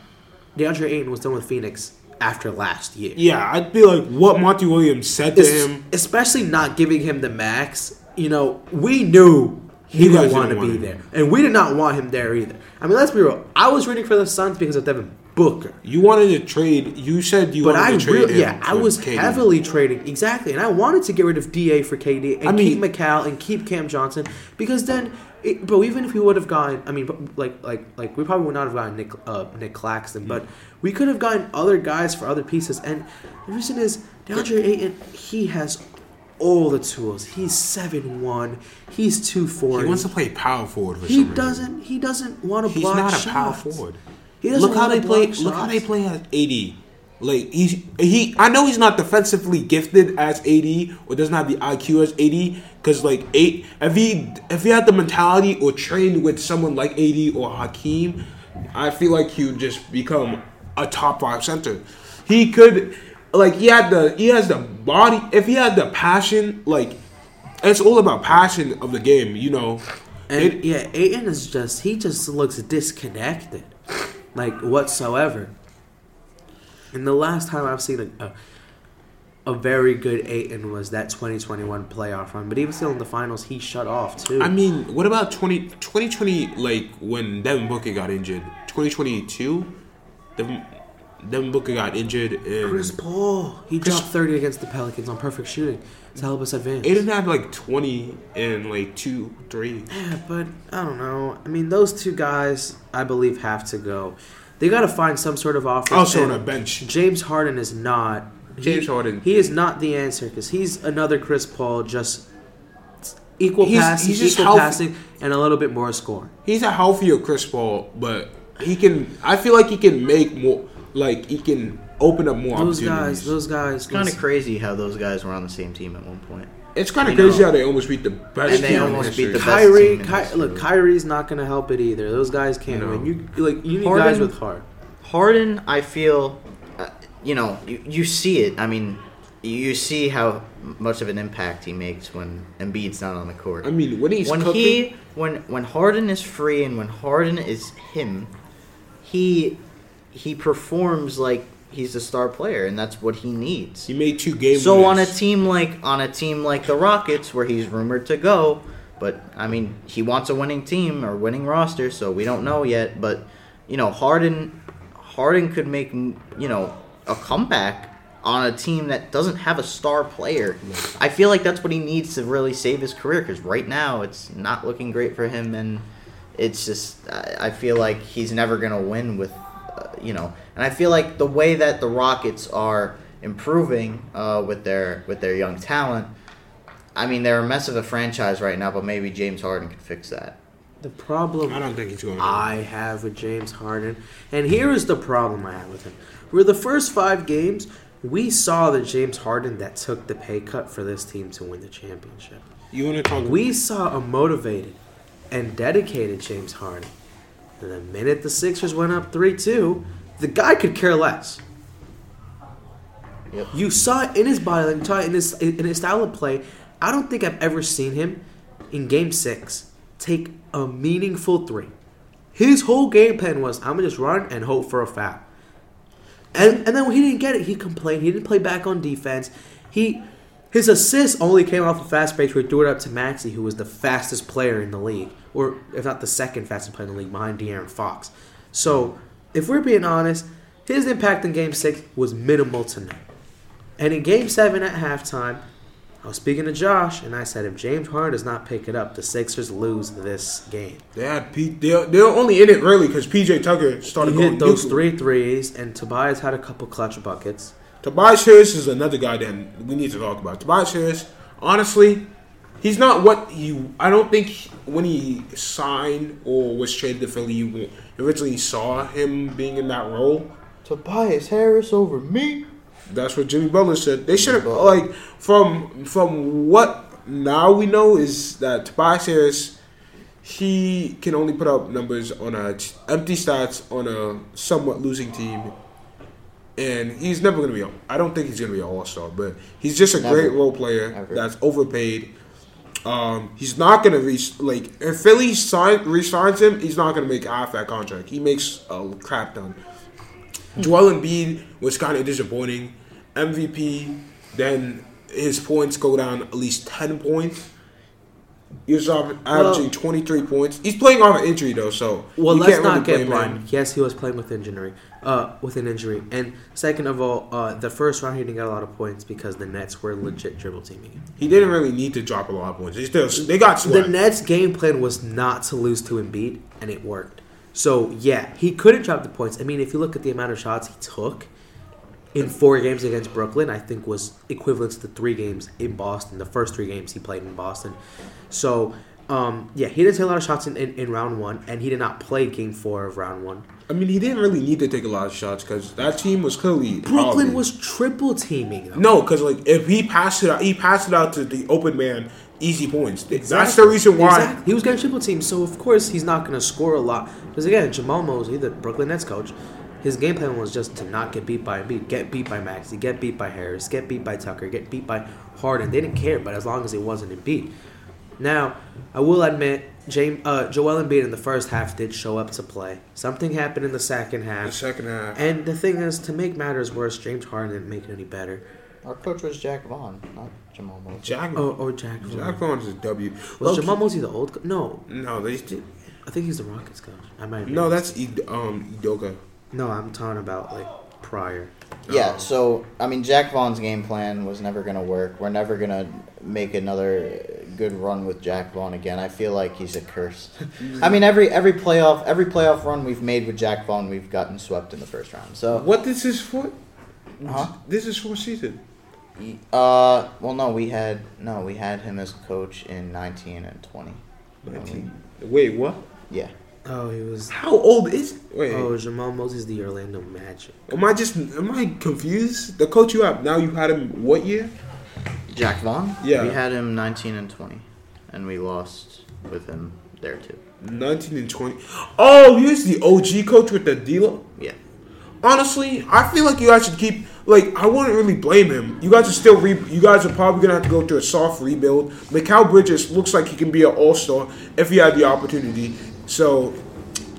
DeAndre Ayton was done with Phoenix after last year. Yeah, I'd be like, what Monty Williams said to Es- him. especially not giving him the max. You know, we knew he didn't want to be want there, and we did not want him there either. I mean, let's be real. I was rooting for the Suns because of Devin Booker, You wanted to trade. You said you but wanted I to trade really, him yeah, I was KD. heavily trading exactly, and I wanted to get rid of Da for KD and I mean- keep Mikal and keep Cam Johnson because then. It, bro, even if we would have gotten, I mean, like, like, like, we probably would not have gotten Nic, uh, Nic Claxton, but we could have gotten other guys for other pieces. And the reason is DeAndre Ayton, he has all the tools. He's seven one. He's two He wants to play power forward. For He doesn't. He doesn't want to block. shots. He's not a power forward. He doesn't Look how they play. block Look how they play as AD. Like he's he. I know he's not defensively gifted as AD or doesn't have the IQ as AD. Because like eight, if he if he had the mentality or trained with someone like AD or Hakeem, I feel like he would just become a top five center. He could, like he had the he has the body. If he had the passion, like it's all about passion of the game. You know. And It- yeah, Ayton is just he just looks disconnected, like whatsoever. And the last time I've seen a, a a very good Ayton was that 2021 playoff run. But even still in the finals, he shut off too. I mean, what about 20, 2020, like when Devin Booker got injured? 2022? Devin, Devin Booker got injured and Chris Paul, he Chris- dropped 30 against the Pelicans on perfect shooting to help us advance. Ayton had like 20 and like 2, 3. Yeah, but I don't know. I mean, those two guys, I believe, have to go. They got to find some sort of offense. Also on and a bench. James Harden is not. James he- Harden. He is not the answer because he's another Chris Paul, just equal He's- passing, he's just equal healthy. passing, and a little bit more scoring. He's a healthier Chris Paul, but he can. I feel like he can make more. Like he can open up more Those opportunities. guys, those guys. It's kind of crazy how those guys were on the same team at one point. it's kind I of know. crazy how they almost beat the best And they team in almost beat history. the best Kyrie, Ky- look, Kyrie's not going to help it either. Those guys can't No. win. You like you need Harden- guys with heart. Harden, I feel, uh, you know, you, you see it. I mean, you see how much of an impact he makes when Embiid's not on the court. I mean, when he's when cooking, he when when Harden is free and when Harden is him, he he performs like he's a star player, and that's what he needs. he made two games. So on a team like on a team like the Rockets, where he's rumored to go, but I mean he wants a winning team or winning roster, so we don't know yet. But you know Harden, Harden could make you know a comeback on a team that doesn't have a star player. I feel like that's what he needs to really save his career because right now it's not looking great for him, and it's just I I feel like he's never gonna win with you know, and I feel like the way that the Rockets are improving uh, with their with their young talent. I mean, they're a mess of a franchise right now, but maybe James Harden could fix that. The problem I don't think he's going. to I have with James Harden. And here is the problem I have with him. For the first five games, we saw the James Harden that took the pay cut for this team to win the championship. You want to talk? We saw a motivated and dedicated James Harden. And the minute the Sixers went up 3 2, the guy could care less. Yep. You saw it in his body language, you saw it in his, in his style of play. I don't think I've ever seen him in game six take a meaningful three. His whole game plan was I'm gonna just run and hope for a foul. And and then when he didn't get it, he complained. He didn't play back on defense. He his assist only came off a fast break where he threw it up to Maxey, who was the fastest player in the league, or if not the second fastest player in the league behind De'Aaron Fox. So if we're being honest, his impact in Game Six was minimal to none. And in Game Seven at halftime, I was speaking to Josh, and I said if James Harden does not pick it up, the Sixers lose this game. They had P- they're, they're only in it early because PJ Tucker started He going hit those three threes, and Tobias had a couple clutch buckets. Tobias Harris is another guy that we need to talk about. Tobias Harris, honestly, he's not what you. I don't think when he signed or was traded to Philly, you originally saw him being in that role. Tobias Harris over me. That's what Jimmy Butler said. They should have like from from what now we know is that Tobias Harris he can only put up numbers on a empty stats on a somewhat losing team, and he's never gonna be. A, I don't think he's gonna be an all star, but he's just a Never. great role player Ever. that's overpaid. Um, he's not gonna reach like if Philly sign resigns him, he's not gonna make half that contract. He makes a crap ton. Joel Embiid was kind of disappointing. MVP, then his points go down at least ten points. He was aver- averaging twenty three points. He's playing off an injury though, so Well, let's can't not really get blind. him. Yes, he was playing with injury. Uh, with an injury, and second of all, uh, the first round he didn't get a lot of points because the Nets were legit dribble teaming. him. He didn't really need to drop a lot of points. They still they got The. Nets' game plan was not to lose to Embiid, and it worked. So yeah, he couldn't drop the points. I mean, if you look at the amount of shots he took in four games against Brooklyn, I think was equivalent to the three games in Boston. The first three games he played in Boston. So um, yeah, he didn't take a lot of shots in, in, in round one, and he did not play game four of round one. I mean, he didn't really need to take a lot of shots because that team was clearly Brooklyn was triple teaming them. no, because like if he passed it out, he passed it out to the open man, easy points. That's the reason why. Exactly. He was getting triple team, so of course he's not going to score a lot. Because again, Jamahl Mosley, the Brooklyn Nets coach, his game plan was just to not get beat by Embiid, get beat by Maxey, get beat by Harris, get beat by Tucker, get beat by Harden. They didn't care, but as long as it wasn't Embiid. Now, I will admit, James, uh, Joel Embiid in the first half did show up to play. Something happened in the second half. The half. second half. And the thing is, to make matters worse, James Harden didn't make it any better. Our coach was Jacque Vaughn, not Jamahl Mosley. Jack, Oh, or Jack. Jacque Vaughn is a W. Was Low-key- Jamahl Mosley the old? Co- no, No, they. I think he's the Rockets coach. I might. Be No, that's Id- um Udoka. No, I'm talking about like prior. Yeah, Oh. so I mean, Jacque Vaughn's game plan was never gonna work. We're never gonna make another good run with Jacque Vaughn again. I feel like he's a curse. I mean, every every playoff every playoff run we've made with Jacque Vaughn, we've gotten swept in the first round. So, What this is for? Huh? This is for season. uh, well, no, we had no, we had him as coach in nineteen and twenty. Nineteen. Wait, what? Yeah, Oh, he was. How old is? Wait, Oh, Jamal Moses, the Orlando Magic. am I just am I confused? The coach you have now, you had him what year? Jacque Vaughn. Yeah. we had him nineteen and twenty, and we lost with him there too. Nineteen and twenty. Oh, he was the OG coach with the dealer. Yeah. Honestly, I feel like you guys should keep. Like, I wouldn't really blame him. You guys are still. Re- you guys are probably gonna have to go through a soft rebuild. Mikal Bridges looks like he can be an all star if he had the opportunity. So,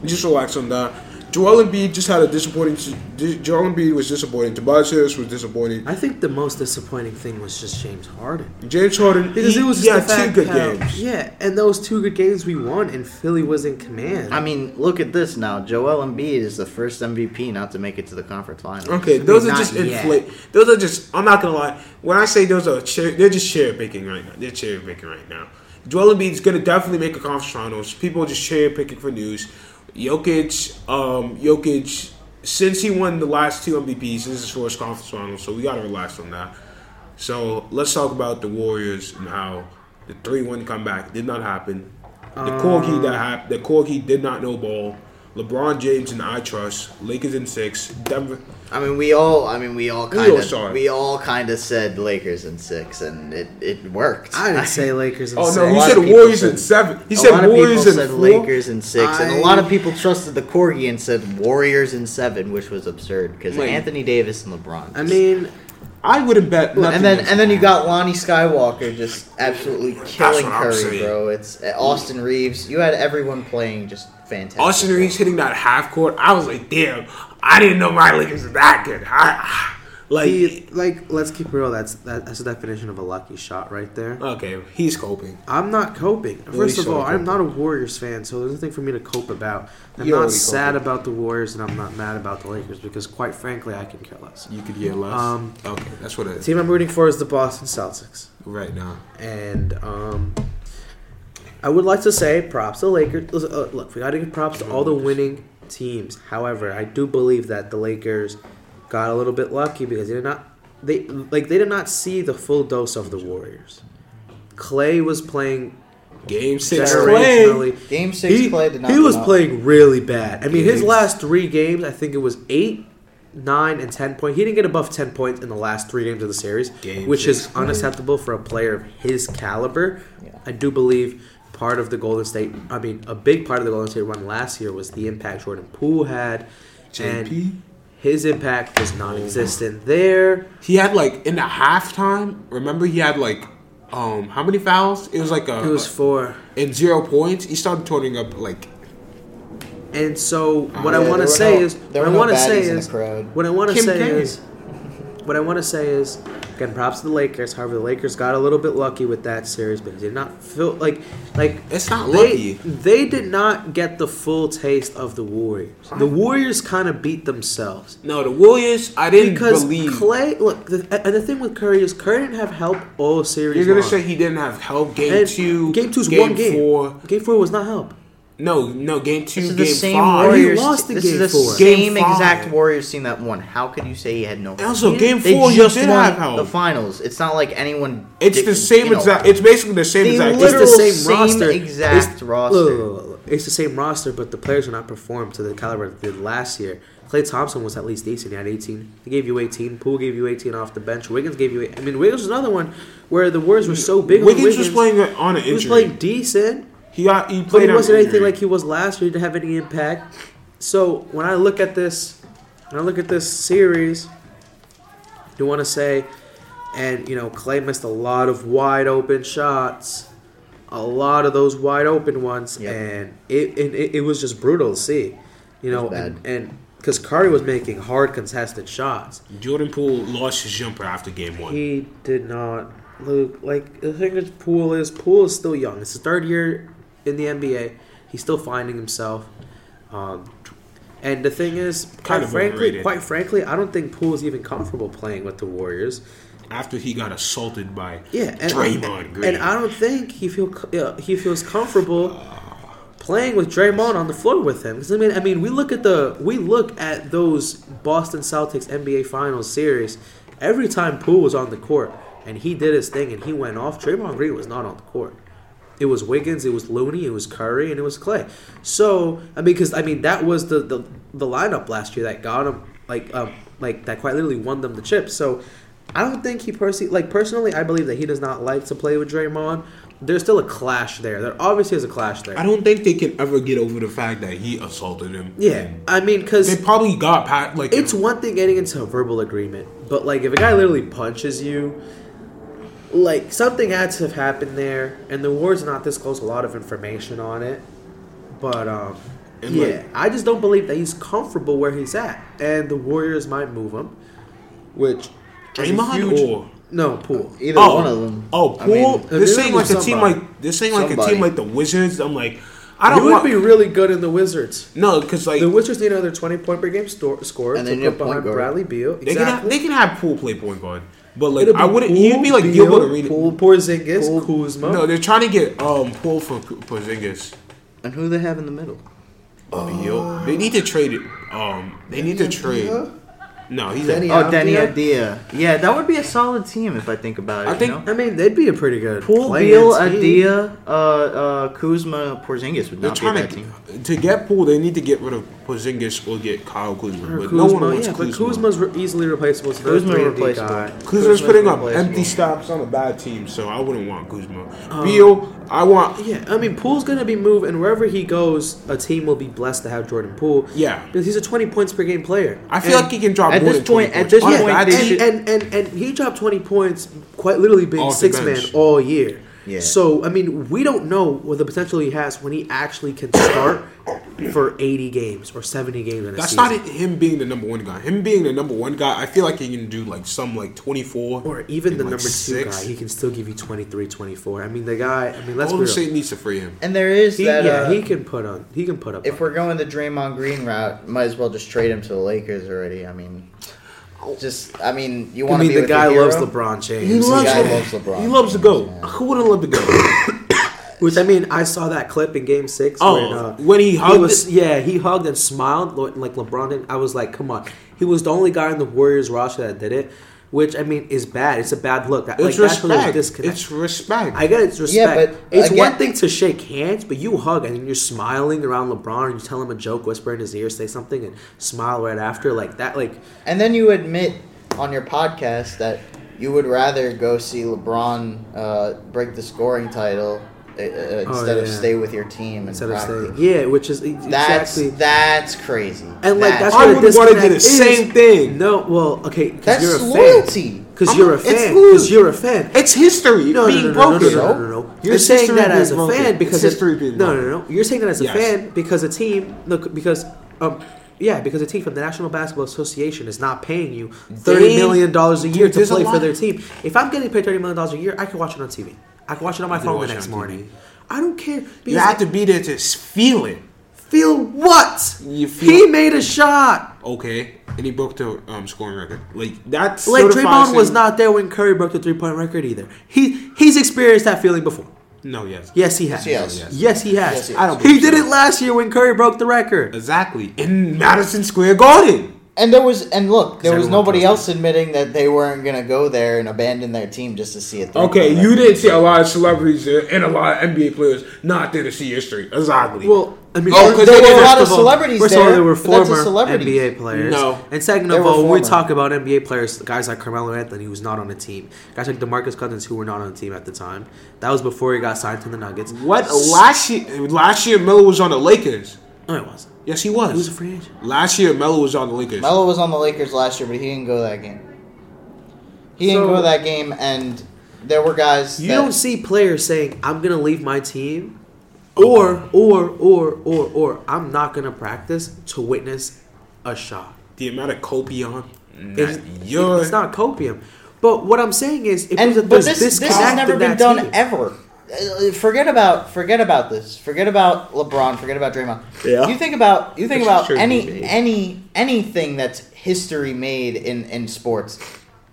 just relax on that. Joel Embiid just had a disappointing. se- Joel Embiid was disappointing. Tobias Harris was disappointing. I think the most disappointing thing was just James Harden James Harden because he, it was he just had two good how- games. Yeah, and those two good games we won, and Philly was in command. I mean, look at this now. Joel Embiid is the first MVP not to make it to the conference finals. Okay, those are just inflate. Those are just. I'm not gonna lie. When I say those are, cher- they're just cherry picking right now. They're cherry picking right now. Joel Embiid is gonna definitely make a conference finals. People just cherry picking for news. Jokic, um, Jokic, since he won the last two MVPs, this is his first conference finals, so we gotta relax on that. So let's talk about the Warriors and how the three-one comeback did not happen. The corgi that happened, the corgi did not know ball. LeBron James and I trust. Lakers in six. Denver. I mean, we all. I mean, we all We kind all of. We all kind of said Lakers in six, and it, it worked. I didn't say Lakers. And Oh no, six. he said Warriors said- in seven. He a said lot of Warriors people in said four. Lakers in six, and a lot of people trusted the corgi and said Warriors in seven, which was absurd because Anthony Davis and LeBron. I mean, I wouldn't bet. nothing and then and then you got Lonnie Skywalker just absolutely killing what Curry, saying. bro. It's uh, Austin Reaves. You had everyone playing just fantastic. Austin Reaves hitting that half court. I was like, damn, I didn't know my Lakers were that good. I, Like, He, like, let's keep it real. That's that, that's the definition of a lucky shot right there. okay, he's coping. I'm not coping. First of all, I'm coping. not a Warriors fan, so there's nothing for me to cope about. I'm You're not sad coping. about the Warriors, and I'm not mad about the Lakers because, quite frankly, I can care less. You could get less. Um, okay, that's what it The team I'm rooting for is the Boston Celtics, right now. and um, I would like to say props to the Lakers. Uh, Look, we got to give props to all the winning teams. However, I do believe that the Lakers got a little bit lucky because they did not they like they did not see the full dose of the Warriors. Klay was playing Game six, Klay. Game six, he, Klay did not. he was out. playing really bad. I mean, his last three games, I think it was eight, nine, and ten points. He didn't get above ten points in the last three games of the series, Game which is six. unacceptable for a player of his caliber. Yeah. I do believe part of the Golden State, I mean, a big part of the Golden State run last year was the impact Jordan Poole had, and JP. His impact was non-existent there. He had like in the halftime. Remember, he had like um how many fouls? It was like a It was four. And zero points. He started turning up like And so what Yeah, I want to say no- is there what I were no want to say baddies is what I want to say is what I want to say is again props to the Lakers. However, the Lakers got a little bit lucky with that series but they did not feel like like It's not they, lucky. They did not get the full taste of the Warriors. The Warriors kind of beat themselves. no the Warriors. I didn't Because believe. Klay, look, the, and the thing with Curry is Curry didn't have help all series. You're gonna long. say he didn't have help. Game And two, game two's game one game. four. Game four was not help. No, no, game two, This is game the same five. Warriors. lost the this game is the four. same Game five. exact Warriors team that won. How could you say he had no? And also, Yeah. game They four, he just did won have the finals. It's not like anyone. it's did- the same you know, exact. It's basically the same the exact. It's literal the same, same roster. exact it's, roster. look, look, look, look. It's the same roster, but the players are not performed to the caliber they did last year. Klay Thompson was at least decent. He had 18. He gave you 18. Poole gave you 18 off the bench. Wiggins gave you. Eight. I mean, Wiggins was another one where the Warriors were so big. Wiggins, Wiggins was playing on an injury. He was playing decent, he got he but played he wasn't anything like he was last year. He didn't have any impact. So when I look at this, when I look at this series, do want to say, and you know, Klay missed a lot of wide open shots, a lot of those wide open ones, Yep. and it, it it it was just brutal to see, you know, bad. and and because Curry was making hard contested shots, Jordan Poole lost his jumper after game one. he did not look like the thing with Poole is Poole is still young. It's his third year in the NBA. He's still finding himself. Um, and the thing is, quite Kind of frankly, overrated. quite frankly, I don't think Poole is even comfortable playing with the Warriors. after he got assaulted by Yeah, and, Draymond Green. and I don't think he feel uh, he feels comfortable playing with Draymond on the floor with him. 'Cause I mean, I mean, we look at the we look at those Boston Celtics NBA Finals series. Every time Poole was on the court and he did his thing and he went off, Draymond Green was not on the court. It was Wiggins, it was Looney, it was Curry, and it was Clay. So I mean, because I mean that was the, the the lineup last year that got him like um like that quite literally won them the chip. So I don't think he personally like personally I believe that he does not like to play with Draymond. There's still a clash there. There obviously is a clash there. I don't think they can ever get over the fact that he assaulted him. yeah, I mean, because They probably got pat like it's one thing getting into a verbal agreement, but like if a guy literally punches you, like something had to have happened there, and the Warriors not disclose a lot of information on it. But um, And, yeah, like- I just don't believe that he's comfortable where he's at, and the Warriors might move him. Which is a Draymond huge- or no Poole. Either oh one of them. oh I Poole. mean, this they're ain't like a team like this ain't like a team like the Wizards. I'm like I don't would want would be really good in the Wizards. no because like The Wizards need another twenty point per game store, score And to then you put behind guard. Bradley Beal. they can have, Exactly. they can have Poole play point guard, but like I wouldn't. Poole, He'd be like Beal, Gilbert Arenas. Poole, Porzingis, Poole. Kuzma. No, they're trying to get um Poole for Porzingis. And who they have in the middle? Beal. They need to trade it. Um, they need to trade. No, he's Denny a, Oh, Deni Avdija. Yeah, that would be a solid team if I think about it. I you think- know? I mean, they'd be a pretty good Poole, playing Beal, team. Avdija, uh, uh, Kuzma, Porzingis would they're not be a trying bad to team. to get Poole. They need to get rid of Porzingis or get Kyle Kuzma. Or But Kuzma, no one wants yeah, but Kuzma. Kuzma's re- easily replaceable. So Kuzma Kuzma replaceable. Guy. Kuzma's Kuzma's putting up replaceable. empty stats on a bad team, so I wouldn't want Kuzma. Beal, I want. Yeah, I mean, Poole's gonna be moved, and wherever he goes, a team will be blessed to have Jordan Poole. Yeah, because he's a twenty points per game player. I feel And- like he can drop at more this than 20 point- at points. this On a yeah, point, and, and, and and he dropped twenty points, quite literally being Off six man all year. Yeah. So I mean, we don't know what the potential he has when he actually can start for 80 games or 70 games in a That's season. not him being the number one guy. Him being the number one guy, I feel like he can do like some like twenty four Or even the number two guy, he can still give you 23, 24. I mean, the guy. I mean, let's be Golden. State needs to free him. And there is He, that. yeah, uh, he can put on. He can put up. if we're going the Draymond Green route, might as well just trade him to the Lakers already. I mean, just I mean, you want to mean, be the with guy your loves? LeBron James. He loves, guy loves LeBron He loves to go. James, man. Who wouldn't love to go? Which I mean, I saw that clip in Game Six. Oh, when, uh, when he hugged was, yeah, he hugged and smiled like LeBron did. I was like, come on, he was the only guy in the Warriors roster that did it. Which I mean is bad. It's a bad look. It's like, that's where respect. disconnect. It's respect. I get it's respect. Yeah, but it's again- one thing to shake hands, but you hug and you're smiling around LeBron and you tell him a joke, whisper in his ear, say something, and smile right after like that. Like And then you admit on your podcast that you would rather go see LeBron uh, break the scoring title uh, uh, instead of Oh, yeah. stay with your team and instead of practice. saying, yeah, which is e- That's exactly. that's crazy. And like that's I what a would wanna do disconnect the is. same thing. No, well, okay, because That's you're a loyalty. fan. Because you're a fan. Because you're a fan. It's history No, no, being no, no, no, broken. no, no, no, no. You're saying that as a broken. fan It's because history it, being no, broken. no, no. You're saying that as a Yes. fan because a team, look, because um, yeah, because a team from the National Basketball Association is not paying you thirty million dollars a year Dude, to there's a play for their team. If I'm getting paid thirty million dollars a year, I can watch it on TV. I can watch it on my phone the next morning. TV. I don't care. You have to be there to feel it. feel what? You feel- he made a shot. Okay, and he broke the um, scoring record. Like that's Like certifies Draymond was not there when Curry broke the three point record either. He he's experienced that feeling before. No, yes, Yes, he has. Yes, he has. Yes, he has. Yes, he has. I don't he did so. it last year when Curry broke the record. exactly in Madison Square Garden. And there was, and look, there was nobody tells else admitting that they weren't gonna go there and abandon their team just to see it. through. Okay, you didn't see a lot of celebrities there and a lot of NBA players not there to see history. Exactly. Well, I mean, Oh, first- 'cause there were a lot of of all- celebrities First of all, there, there were but that's former celebrities. NBA players. No. And second of all, when we talk about NBA players, guys like Carmelo Anthony, who was not on the team, guys like DeMarcus Cousins, who were not on the team at the time. That was before he got signed to the Nuggets. what last year? Last year, Melo was on the Lakers. No, it wasn't. Yes, he was. He was a free agent. Last year, Melo was on the Lakers. Melo was on the Lakers last year, but he didn't go that game. He didn't So- go that game, and there were guys. You that, don't see players saying, "I'm gonna leave my team," oh. or or or or or I'm not gonna practice to witness a shot. the amount of copion. It's, Not your. it's not copium. But what I'm saying is, if and there's a, but there's this this disconnect has never in been that done team. ever. Uh, Forget about forget about this. Forget about LeBron. Forget about Draymond. Yeah. You think about you think It's about true, any any anything that's history made in in sports.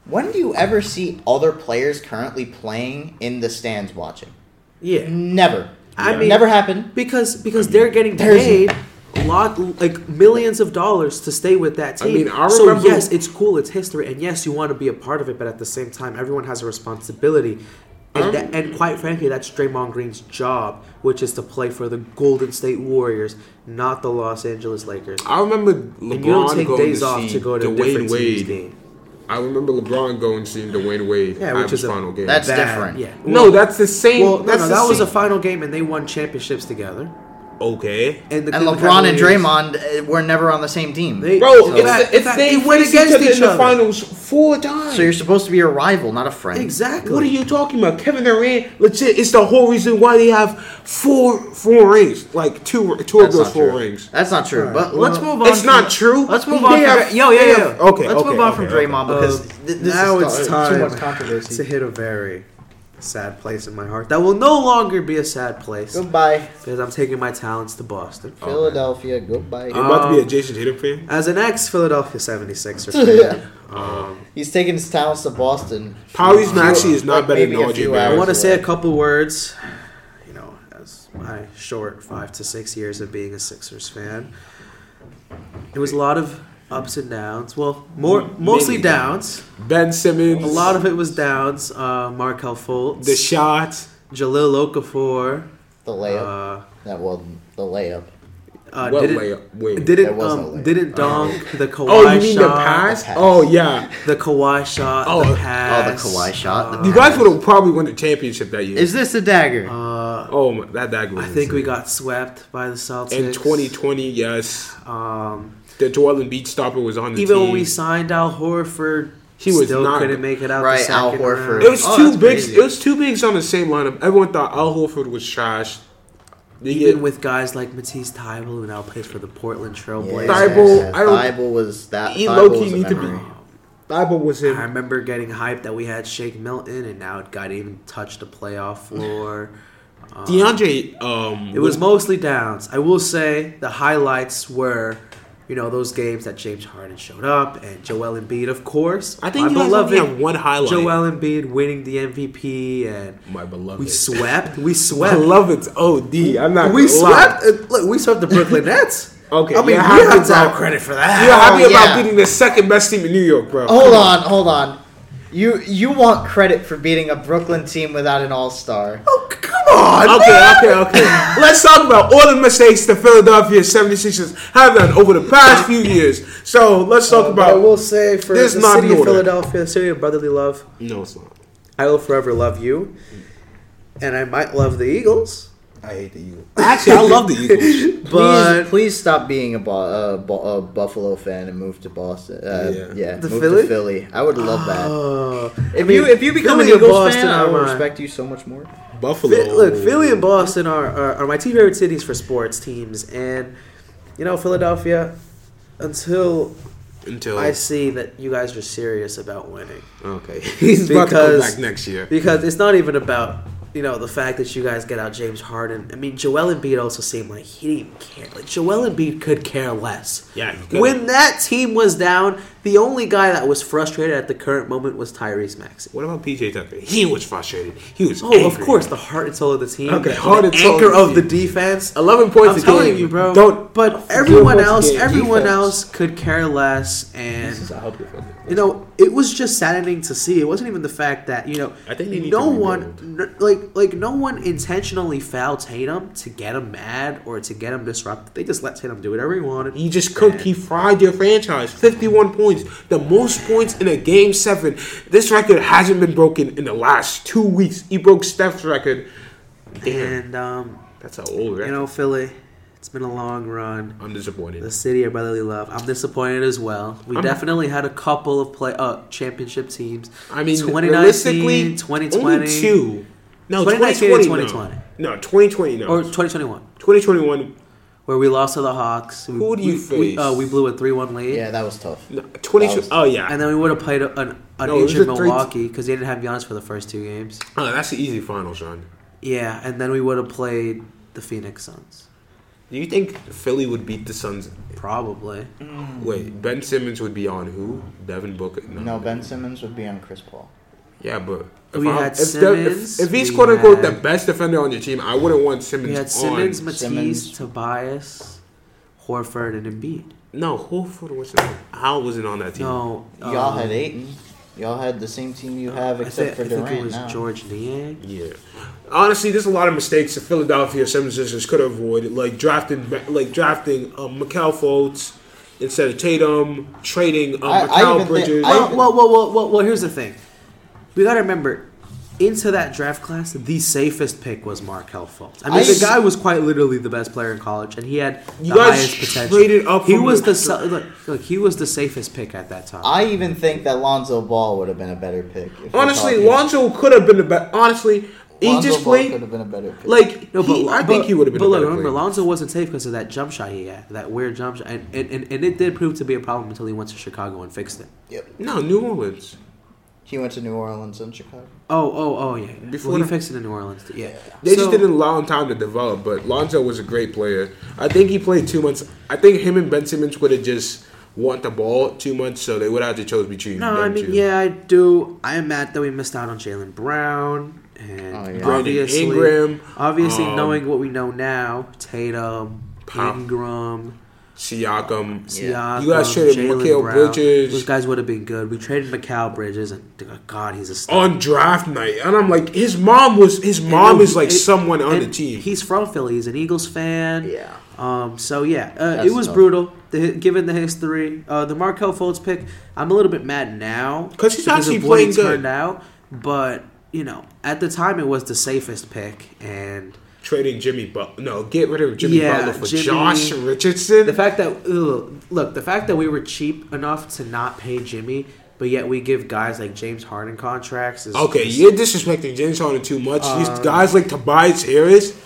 When do you ever see other players currently playing in the stands watching? Yeah, Never. I Yeah. mean, Never happened. because because they're getting paid a lot like millions of dollars to stay with that I team. mean, I so yes, it's cool, it's history, and yes, you want to be a part of it, but at the same time, everyone has a responsibility. And, that, and quite frankly, that's Draymond Green's job, which is to play for the Golden State Warriors, not the Los Angeles Lakers. I remember and you don't LeBron take going days to off see to go to Dwyane different teams' Wade. game. I remember LeBron going to see Dwyane Wade Yeah, at which is a final game. That's bad- different. Yeah. no, that's the same. well, no, that's no, the that was a final game, and they won championships together. Okay. And, the And Cleveland LeBron and Cavaliers- Draymond uh, were never on the same team. They- Bro, in it's, fact- the, in it's fact, they they went against each other in the finals four times. so you're supposed to be a rival, not a friend. Exactly. What are you talking about? Kevin Durant, legit, it's the whole reason why they have four four rings. Like two two of those four true. rings. That's not true. Alright, But well, let's move on. It's from- not true. Let's move They on. From, have- Dra- yo, yo, they yo. okay, Let's okay, move on okay, from okay. Draymond because Uh, this now is it's time too much controversy. to hit a very sad place in my heart. That will no longer be a sad place Goodbye, because I'm taking my talents to Boston. Philadelphia. Goodbye. You're about to be a Um, Jayson Tatum fan. As an ex Philadelphia 76er fan, um, He's taking his talents to Boston. Polly's Few- Maxey is not like better than a RJ Barrett. I want to say a couple words. You know, as my short five to six years of being a Sixers fan, it was a lot of ups and downs. Well, more mostly Mainly downs. Ben Simmons. A lot of it was downs. Uh, Markelle Fultz, the shots. Jahlil Okafor. the layup. Uh, that wasn't the layup. uh, what didn't layup? Wait. didn't wasn't um, a layup. didn't dunk the Kawhi oh, you mean shot. the pass? The pass. Oh yeah. The Kawhi shot. Oh, the oh, the pass. Kawhi shot, the You guys would have probably won the championship that year. Is this a dagger? Uh, oh, my, that that I think we got swept by the Celtics in 2020. Yes, Um, the Joel Embiid stopper was on the team. even team. when we signed Al Horford, He was still not couldn't good. make it out. Right, the Al second Horford. round. It was Oh, two that's bigs. crazy. It was two bigs on the same lineup. Everyone thought Al Horford was trash. Even with guys like Matisse Thybulle, who now plays for the Portland Trailblazers. Thybulle, I don't- Thybulle was that. He low-key was a need to be- memory. Thybulle was I remember getting hyped that we had Shake Milton, and now it got even touched the playoff floor. Um, DeAndre, um, It was mostly downs. I will say the highlights were, you know, those games that James Harden showed up and Joel Embiid, of course. I think my you guys beloved only have one highlight. Joel Embiid winning the MVP, and my beloved. we swept. We swept. I swept. love it. OD. I'm not. we gonna lie. swept. uh, Look, we swept the Brooklyn Nets. Okay, I mean, you're we happy have to have credit for that. You're happy Oh, about yeah. beating the second best team in New York, bro. Hold on, hold on. You you want credit for beating a Brooklyn team without an All Star? Oh, c- come on. Okay, okay, okay. Let's talk about all the mistakes the Philadelphia 76ers have done over the past few years. So let's talk Uh, but I will say for This the city of. Philadelphia, the city of brotherly love, No, it's not. I will forever love you, and I might love the Eagles, I hate the Eagles. Actually, I love the Eagles. but please, please stop being a, Bo- uh, Bo- a Buffalo fan and move to Boston. Uh, Yeah. yeah, The move Philly? to Philly. I would love that. Oh, If I mean, you if you become Philly an Eagles Boston fan, I are will respect you so much more. Buffalo. Phi- Look, Philly and Boston are, are, are my two favorite cities for sports teams, and you know Philadelphia. Until Until. I see that you guys are serious about winning, okay. He's about to come back next year. because it's not even about you know the fact that you guys get out James Harden. I mean, Joel Embiid also seemed like he didn't even care. Like Joel Embiid could care less. Yeah. When that team was down, the only guy that was frustrated at the current moment was Tyrese Maxey. What about PJ Tucker? He was frustrated. He was. Oh, of course, the heart and soul of the team. Okay, the heart and soul anchor of of the the defense. 11 points I'm telling game. you, bro. Don't- But everyone else, everyone Defense. else could care less, and This is a help you for this. You know, it was just saddening to see. It wasn't even the fact that you know, I think they need no to one, n- like, like no one intentionally fouled Tatum to get him mad or to get him disrupted. They just let Tatum do whatever he wanted. He just cooked. He fried your franchise. Fifty-one points, the most points in a game seven. This record hasn't been broken in the last two weeks. He broke Steph's record. Damn, and um, that's an old record. you know, Philly, it's been a long run. I'm disappointed. The city of brotherly love. I'm disappointed as well. We I'm- definitely had a couple of play uh, championship teams. I mean, 2019, realistically, 2020, only two. No, 2019 2020. no. 2020. No, 2020. No, or 2021, 2021. where we lost to the Hawks. We- Who do you we, face? We, uh, we blew a three-one lead, Yeah, that was tough. No, 20. That was- oh yeah. and then we would have played a- an, an No, it was injured Milwaukee because they didn't have Giannis for the first two games. oh, that's the easy finals run. Yeah, and then we would have played the Phoenix Suns, Do you think Philly would beat the Suns? probably. Wait, Ben Simmons would be on who? Devin Booker? No, Ben Simmons would be on Chris Paul. Yeah, but if, We I'm- had if, the- if- Simmons, if he's we quote unquote the best defender on your team, I wouldn't want Simmons, We had Simmons, on. Matisse, Simmons. Tobias, Horford, and Embiid. No, Horford wasn't. Hal wasn't on that team. No, Y'all um, had Aiton. Y'all had the same team you have I except think, for I think it was now. Georges Niang. Yeah, honestly, there's a lot of mistakes the Philadelphia 76ers could have avoided, like drafting, like drafting um, Mikal Fultz instead of Tatum, trading um, I- I Mikal think- Bridges. I Well, well, well, well, well, well, here's the thing. We got to remember, into that draft class, the safest pick was Markelle Fultz. I mean, I- the guy was quite literally the best player in college, and he had You the guys highest potential. traded up he was the- the se- look, look, he was the safest pick at that time. I even think that Lonzo Ball would have been a better pick. honestly, Lonzo could have been a better. Honestly, he Lonzo just Ball played could have been a better pick. like no, but he- I but- think he would have been. But a look, better remember, player. Lonzo wasn't safe because of that jump shot he had, that weird jump shot, and, and, and, and it did prove to be a problem until he went to Chicago and fixed it. Yep. No, New Orleans. He went to New Orleans and Chicago. Oh, oh, oh, yeah. Before well, he the- fixed it in New Orleans. too, Yeah. They So- just didn't allow him time to develop, but Lonzo was a great player. I think he played two months. I think him and Ben Simmons would have just want the ball too much, so they would have to chose between No, them I mean, two. yeah, I do. I am mad that we missed out on Jaylen Brown and Oh, yeah. Brandon obviously, Ingram, obviously um, knowing what we know now, Tatum, Pop. Ingram, Siakam. Siakam, You guys traded Jaylen Mikal Brown. Bridges. Those guys would have been good. We traded Mikal Bridges, and God, he's a star. on draft night, and I'm like, his mom was his mom no, is like it- someone on the team. He's from Philly. He's an Eagles fan. Yeah. Um. So yeah, uh, it was tough. brutal. The, given the history, uh, the Markelle Fultz pick, I'm a little bit mad now because he's actually of what he playing good. turned out. But you know, at the time, it was the safest pick, and Trading Jimmy Butler. No, get rid of Jimmy Yeah, Butler for Jimmy- Josh Richardson. the fact that ugh, look, the fact that we were cheap enough to not pay Jimmy, but yet we give guys like James Harden contracts is okay, is- you're disrespecting James Harden too much. These Um, guys like Tobias Harris.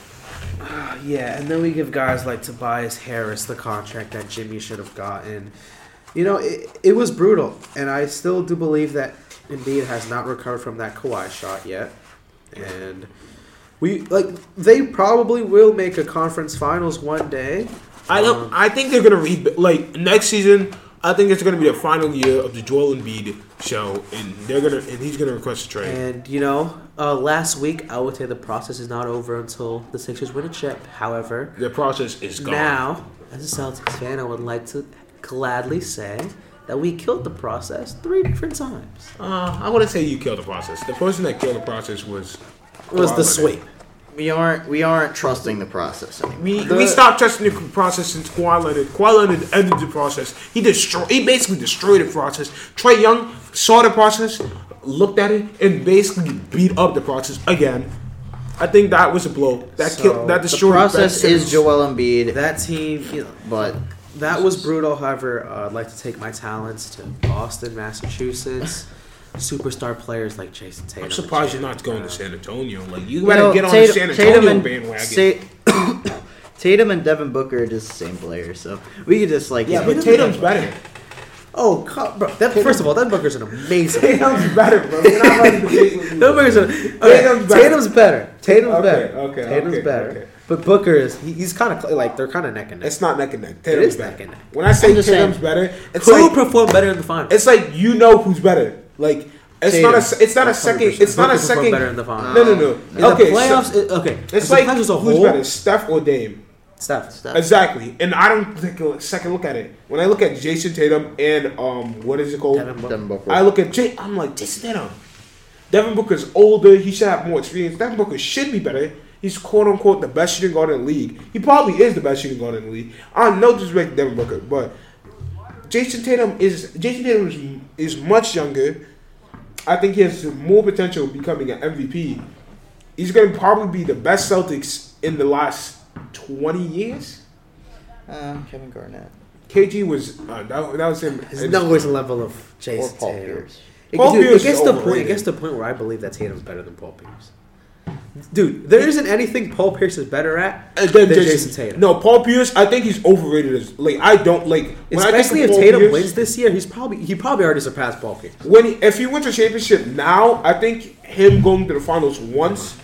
Yeah, and then we give guys like Tobias Harris the contract that Jimmy should have gotten. You know, it, it was brutal, and I still do believe that Embiid has not recovered from that Kawhi shot yet. And we like they probably will make a conference finals one day. I don't. Um, I think they're gonna read like next season. I think it's gonna be the final year of the Joel Embiid show, and they're gonna and he's gonna request a trade. And you know, uh, last week I would say the process is not over until the Sixers win a chip. However, the process is gone. Now, as a Celtics fan, I would like to gladly say that we killed the process three different times. Uh, I wouldn't say you killed the process. The person that killed the process was was the sweep. We aren't we aren't trusting the process anymore. We, The- we stopped trusting the process since Kawhi Leonard. Kawhi Leonard ended the process. He destroyed. He basically destroyed the process. Trae Young saw the process, looked at it, and basically beat up the process again. I think that was a blow. That So, killed. That The destroyed. process Ben is Simmons. Joel Embiid, That team, you know, but that was brutal. However, uh, I'd like to take my talents to Boston, Massachusetts. Superstar players like Jayson Tatum. I'm surprised you're not going to San Antonio. Like you You better know, get on Tatum- the San Tatum Antonio and- bandwagon. Sa- Tatum and Devin Booker are just the same player, so we could just like yeah, but Tatum's better. Oh, co- bro! That, first of all, that Booker's an amazing. Tatum's better, bro. We're not ready to debate with you. That Booker's an, okay, Tatum's better. Tatum's better. Tatum's Okay, better. okay, Tatum's okay, better. okay. But Booker is he, he's kind of like they're kind of neck and neck. It's not neck and neck. Tatum's is better. neck and neck. When I say Tatum's saying. better, it's Who like performed better in the finals? It's like you know who's better. Like it's Tatum. not a it's not a second 100%. it's not a second better in the finals. No, no, no. In okay, the playoffs, so it, okay. it's the like as a who's whole, better, Steph or Dame? Steph. Steph. Exactly. And I don't take a second look at it. When I look at Jayson Tatum and um what is it called? Devin Booker. Devin Booker. I look at Jay. I'm like Jayson Tatum. Devin Booker's older. He should have more experience. Devin Booker should be better. He's quote unquote the best shooting guard in the league. He probably is the best shooting guard in the league. I no disrespect to Devin Booker, but Jayson Tatum is Jayson Tatum is, is much younger. I think he has more potential of becoming an MVP. He's going to probably be the best Celtics in the last 20 years. Uh, Kevin Garnett KG was uh, that, that was him. There's no always level of or Jayson Paul Tatum. Pierce. It, Paul dude, Pierce it gets is to the point. It gets the point where I believe that Tatum's better than Paul Pierce. Dude, there isn't anything Paul Pierce is better at than then Jayson, Jayson, Tatum. No, Paul Pierce. I think he's overrated. As like I don't like. Especially if Tatum Pierce- wins this year, he's probably he probably already surpassed Paul Pierce. When he, if he wins a championship now, I think him going to the finals once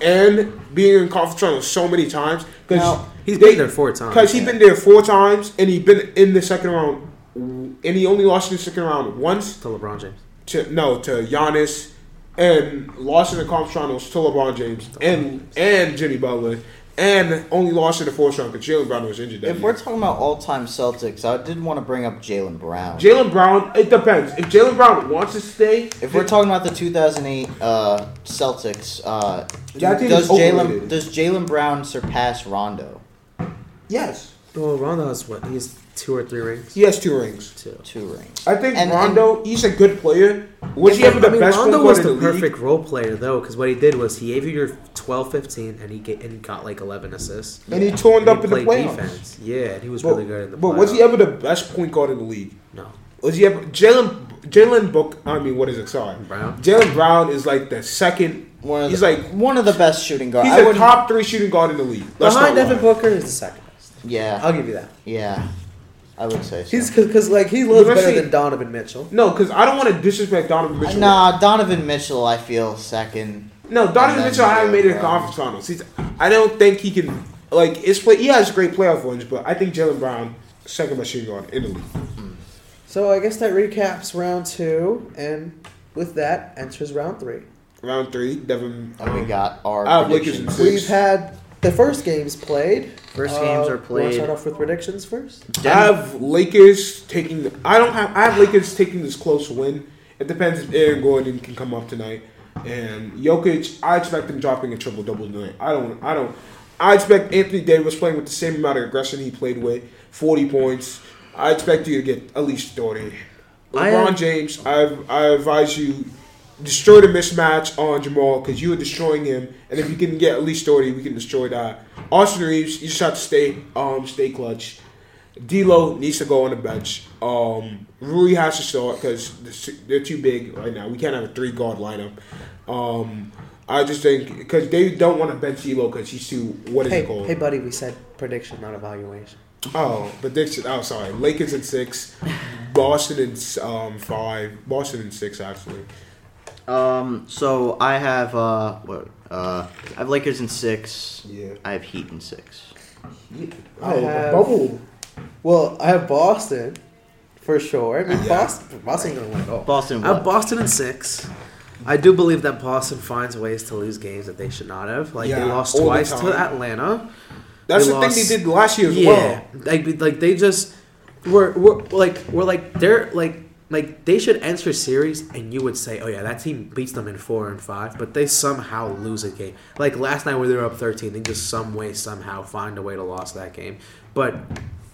and being in conference finals so many times because he's been there four times. Because he's been there four times and he's been in the second round, and he only lost in the second round once To LeBron James. to no to Giannis, and lost in the conference finals to LeBron James and and Jimmy Butler, and only lost in the fourth round because Jaylen Brown was injured. That If year. we're talking about all-time Celtics, I did want to bring up Jaylen Brown. Jaylen Brown, it depends. If Jaylen Brown wants to stay, If we're talking about the 2008 uh, Celtics, uh, Yeah, does Jaylen does Jaylen Brown surpass Rondo? yes, Oh, Rondo has what? He has two or three rings. he has two rings. Two. Two rings. I think And- Rondo, he's a good player. Was he ever the I mean, best Rondo point was guard the in the perfect role player though, because what he did was he gave you your 12, 15, and he get, and got like eleven assists. And he turned up he in the played playoffs. defense. Yeah, and he was But, really good in the. but was he ever the best point guard in the league? No. Was he ever Jaylen Jaylen Book? I mean, what is it? Sorry, Brown? Jaylen Brown is like the second. One of he's the, like one of the best shooting guards. he's I a wouldn't- top three shooting guard in the league. Let's Behind not Devin lie. Booker is the second best. Yeah, I'll give you that. yeah, I would say so. He's because like he loves But better see- than Donovan Mitchell. No, because I don't want to disrespect Donovan Mitchell. Nah, Donovan Mitchell, I feel second. No, Donovan Mitchell, I haven't made it to conference finals. He's, I don't think he can. Like, it's play, he has great playoff runs, but I think Jaylen Brown, second best shooting guard in the league. So I guess that recaps round two, and with that enters round three. Round three, Devin. And we got our I have Lakers predictions. six. We've had the first games played. First games uh, are Wanna played. start off with predictions first. I Denver- have Lakers taking. The, I don't have. I have Lakers taking this close win. It depends if Aaron Gordon can come up tonight. And Jokic, I expect him dropping a triple double tonight. I don't. I don't. I expect Anthony Davis playing with the same amount of aggression he played with, forty points. I expect you to get at least thirty. I LeBron am- James, I I advise you destroy the mismatch on Jamal because you are destroying him. And if you can get at least thirty, we can destroy that. Austin Reaves, you just have to stay um stay clutch. D'Lo needs to go on the bench. Um, Rui has to start because they're too big right now. We can't have a three guard lineup. Um, I just think because they don't want to bench Elo because he's too what is Hey, it called? hey, buddy, we said prediction, not evaluation. Oh, prediction. Oh, sorry. Lakers in six, Boston in um five, Boston in six actually. Um, so I have uh, what? Uh, I have Lakers in six. Yeah. I have Heat in six. I Oh, have- bubble. Well, I have Boston for sure. I mean, Yeah. Boston, Boston's gonna win it all. Boston. I have Boston in six. I do believe that Boston finds ways to lose games that they should not have. Like they lost all the twice to. Atlanta. That's They the lost- thing they did last year as yeah, well. like like they just were, were like we're like they're like like they should enter series and you would say oh yeah that team beats them in four and five but they somehow lose a game like last night where they were up 13 they just some way somehow find a way to lose that game but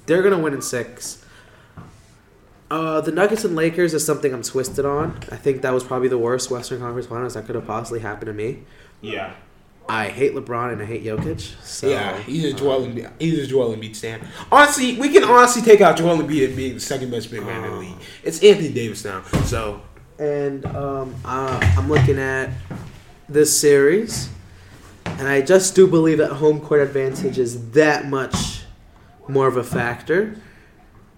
they're gonna win in six uh, the Nuggets and Lakers is something I'm twisted on. I think that was probably the worst Western Conference Finals that could have possibly happened to me. Yeah. I hate LeBron and I hate Jokic. So yeah, he's a Joel Embiid. He's a Joel Embiid stand. Honestly, we can honestly take out Joel Embiid and being the second best big man in the league. It's Anthony Davis now. So and um, uh, I'm looking at this series, and I just do believe that home court advantage is that much more of a factor.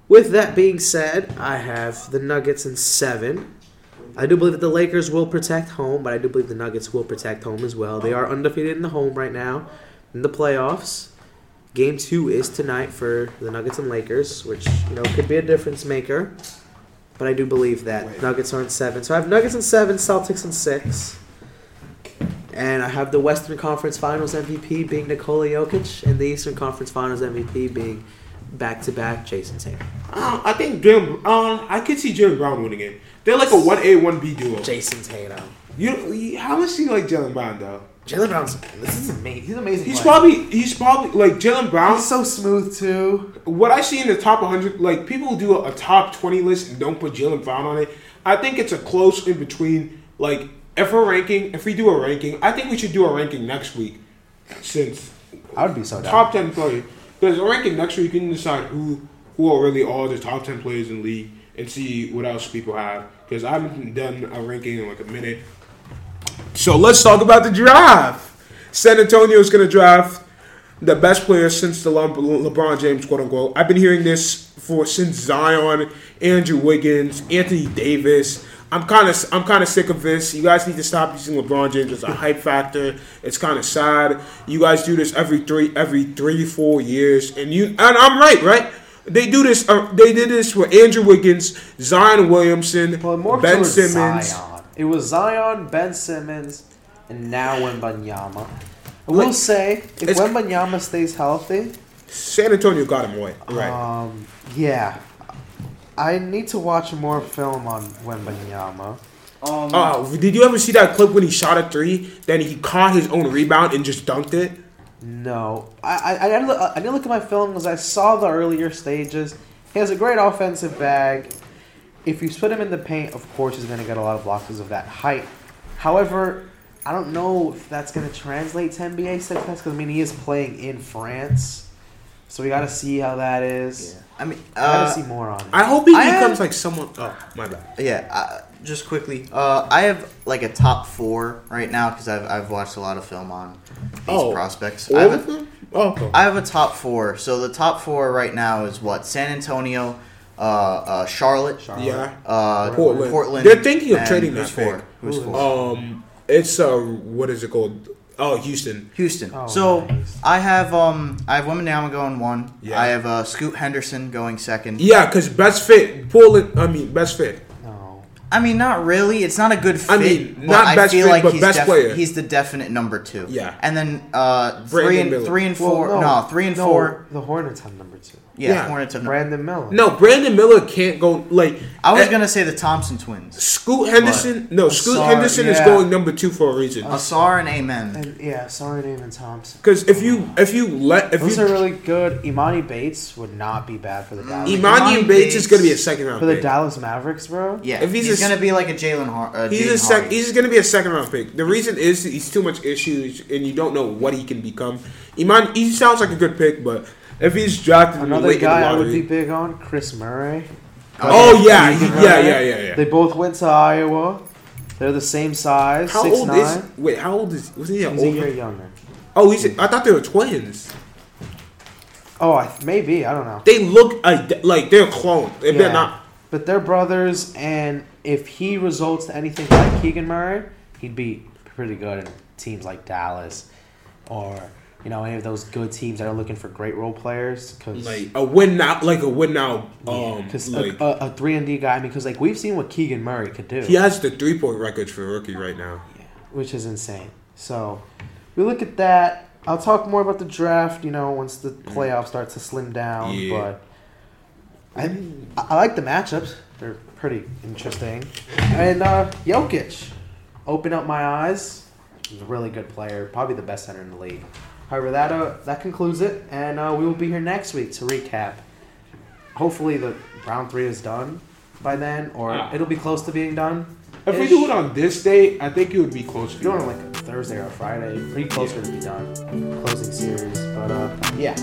With that being said, I have the Nuggets in seven. I do believe that the Lakers will protect home, but I do believe the Nuggets will protect home as well. They are undefeated in the home right now in the playoffs. Game two is tonight for the Nuggets and Lakers, which you know could be a difference maker. But I do believe that Wait. Nuggets are in seven. So I have Nuggets in seven, Celtics in six. And I have the Western Conference Finals MVP being Nikola Jokic, and the Eastern Conference Finals MVP being back to back Jayson Tatum. uh, I think Jaylen. Uh, I could see Jaylen Brown winning it. They're like a one A one B duo. Jayson Tatum. You, you how much do you like Jaylen Brown though? Jaylen Brown's this is amazing. He's amazing. He's player. probably he's probably like Jaylen Brown. he's so smooth too. what I see in the top 100, like people do a, a top 20 list and don't put Jaylen Brown on it, I think it's a close in between. Like, if we're ranking, if we do a ranking, I think we should do a ranking next week. Since I would be so down. top 10 players, because a ranking next week, you can decide who who are really all the top 10 players in the league and see what else people have. Because I haven't done a ranking in like a minute. So let's talk about the draft. San Antonio is going to draft the best player since the Le- LeBron James, quote unquote. I've been hearing this for since Zion, Andrew Wiggins, Anthony Davis. I'm kind of I'm kind of sick of this. You guys need to stop using LeBron James as a hype factor. It's kind of sad. You guys do this every three every three four years, and you and I'm right, right? They do this. Uh, they did this with Andrew Wiggins, Zion Williamson, Well, more Ben Simmons. Zion. It was Zion, Ben Simmons, and now Wembanyama. I Like, will say, if it's- Wembanyama stays healthy, San Antonio got him away. Right. um, yeah, I need to watch more film on Wembanyama. Um, Oh, did you ever see that clip when he shot a three? Then he caught his own rebound and just dunked it. No, I I, I, didn't look, I didn't look at my film because I saw the earlier stages. He has a great offensive bag. If you put him in the paint, of course he's going to get a lot of blocks because of that height. However, I don't know if that's going to translate to NBA success because I mean he is playing in France, so we got to see how that is. I mean, I got uh, to see more on it. I hope he I becomes have- like someone. Oh, my bad. yeah. Just quickly, uh, I have like a top four right now because I've I've watched a lot of film on these Oh, prospects. I have a. Oh. I have a top four. So the top four right now is what San Antonio, uh, uh, Charlotte, yeah. uh, Portland. Portland. They're thinking of trading who's that four? Who's Who is- four? Um, it's uh, what is it called? Oh, Houston. Houston. Oh, so nice. I have um I have Wembanyama going one. Yeah. I have uh, Scoot Henderson going second. Yeah, because best fit. Portland. I mean, best fit. No. I mean, not really. It's not a good fit. I mean, but not I best feel fit, like but he's best player. He's the definite number two. Yeah. And then uh, three Brandon and Miller. three and Well, four. no, three and no, four. The Hornets have number two. Yeah, Yeah. Hornets have. Brandon Miller. No, Brandon Miller can't go like. I was eh, gonna say the Thompson twins. Scoot Henderson. No, Scoot sorry, Henderson is yeah. going number two for a reason. Ausar and Amen. And, yeah, sorry, Damon Thompson. Because if you if you let if Those you are really good. Emoni Bates would not be bad for the Dallas. Emoni Emoni Bates is Bates- going to be a second round for the pick. Dallas Mavericks, bro. Yeah, If he's he's, gonna be like a Jalen Har. Uh, He's a sec- Hardy. he's going to be a second round pick. The reason is he's too much issues and you don't know what he can become. Iman he sounds like a good pick, but if he's drafted Another late guy in I the would be big on, Kris Murray. oh yeah, Kris he- yeah, yeah, yeah, yeah. They both went to Iowa. They're the same size. How six old nine. is? Wait, how old is? Was he He's a year older? younger. Oh, he's. I thought they were twins. Oh, I, maybe I don't know. They look ide- like they're clones. If Yeah. they're not. But they're brothers, and if he results to anything like Keegan Murray, he'd be pretty good in teams like Dallas, or you know any of those good teams that are looking for great role players. Because Like a win now, like a win now. Um, because like a, a, a three and D guy. I mean, because like we've seen what Keegan Murray could do, he has the three point record for rookie right now. which is insane. So we look at that. I'll talk more about the draft. You know, once the playoffs start to slim down, Mm. Yeah. but. I, I like the matchups. They're pretty interesting. And uh, Jokic, open up my eyes. He's a really good player, probably the best center in the league. However, that uh, that concludes it, and uh, we will be here next week to recap. Hopefully, the round three is done by then, or Ah. it'll be close to being done. If we do it on this day, I think it would be close to. If you do it on like Thursday or Friday, pretty closer to be done. Closing series, but uh, yeah.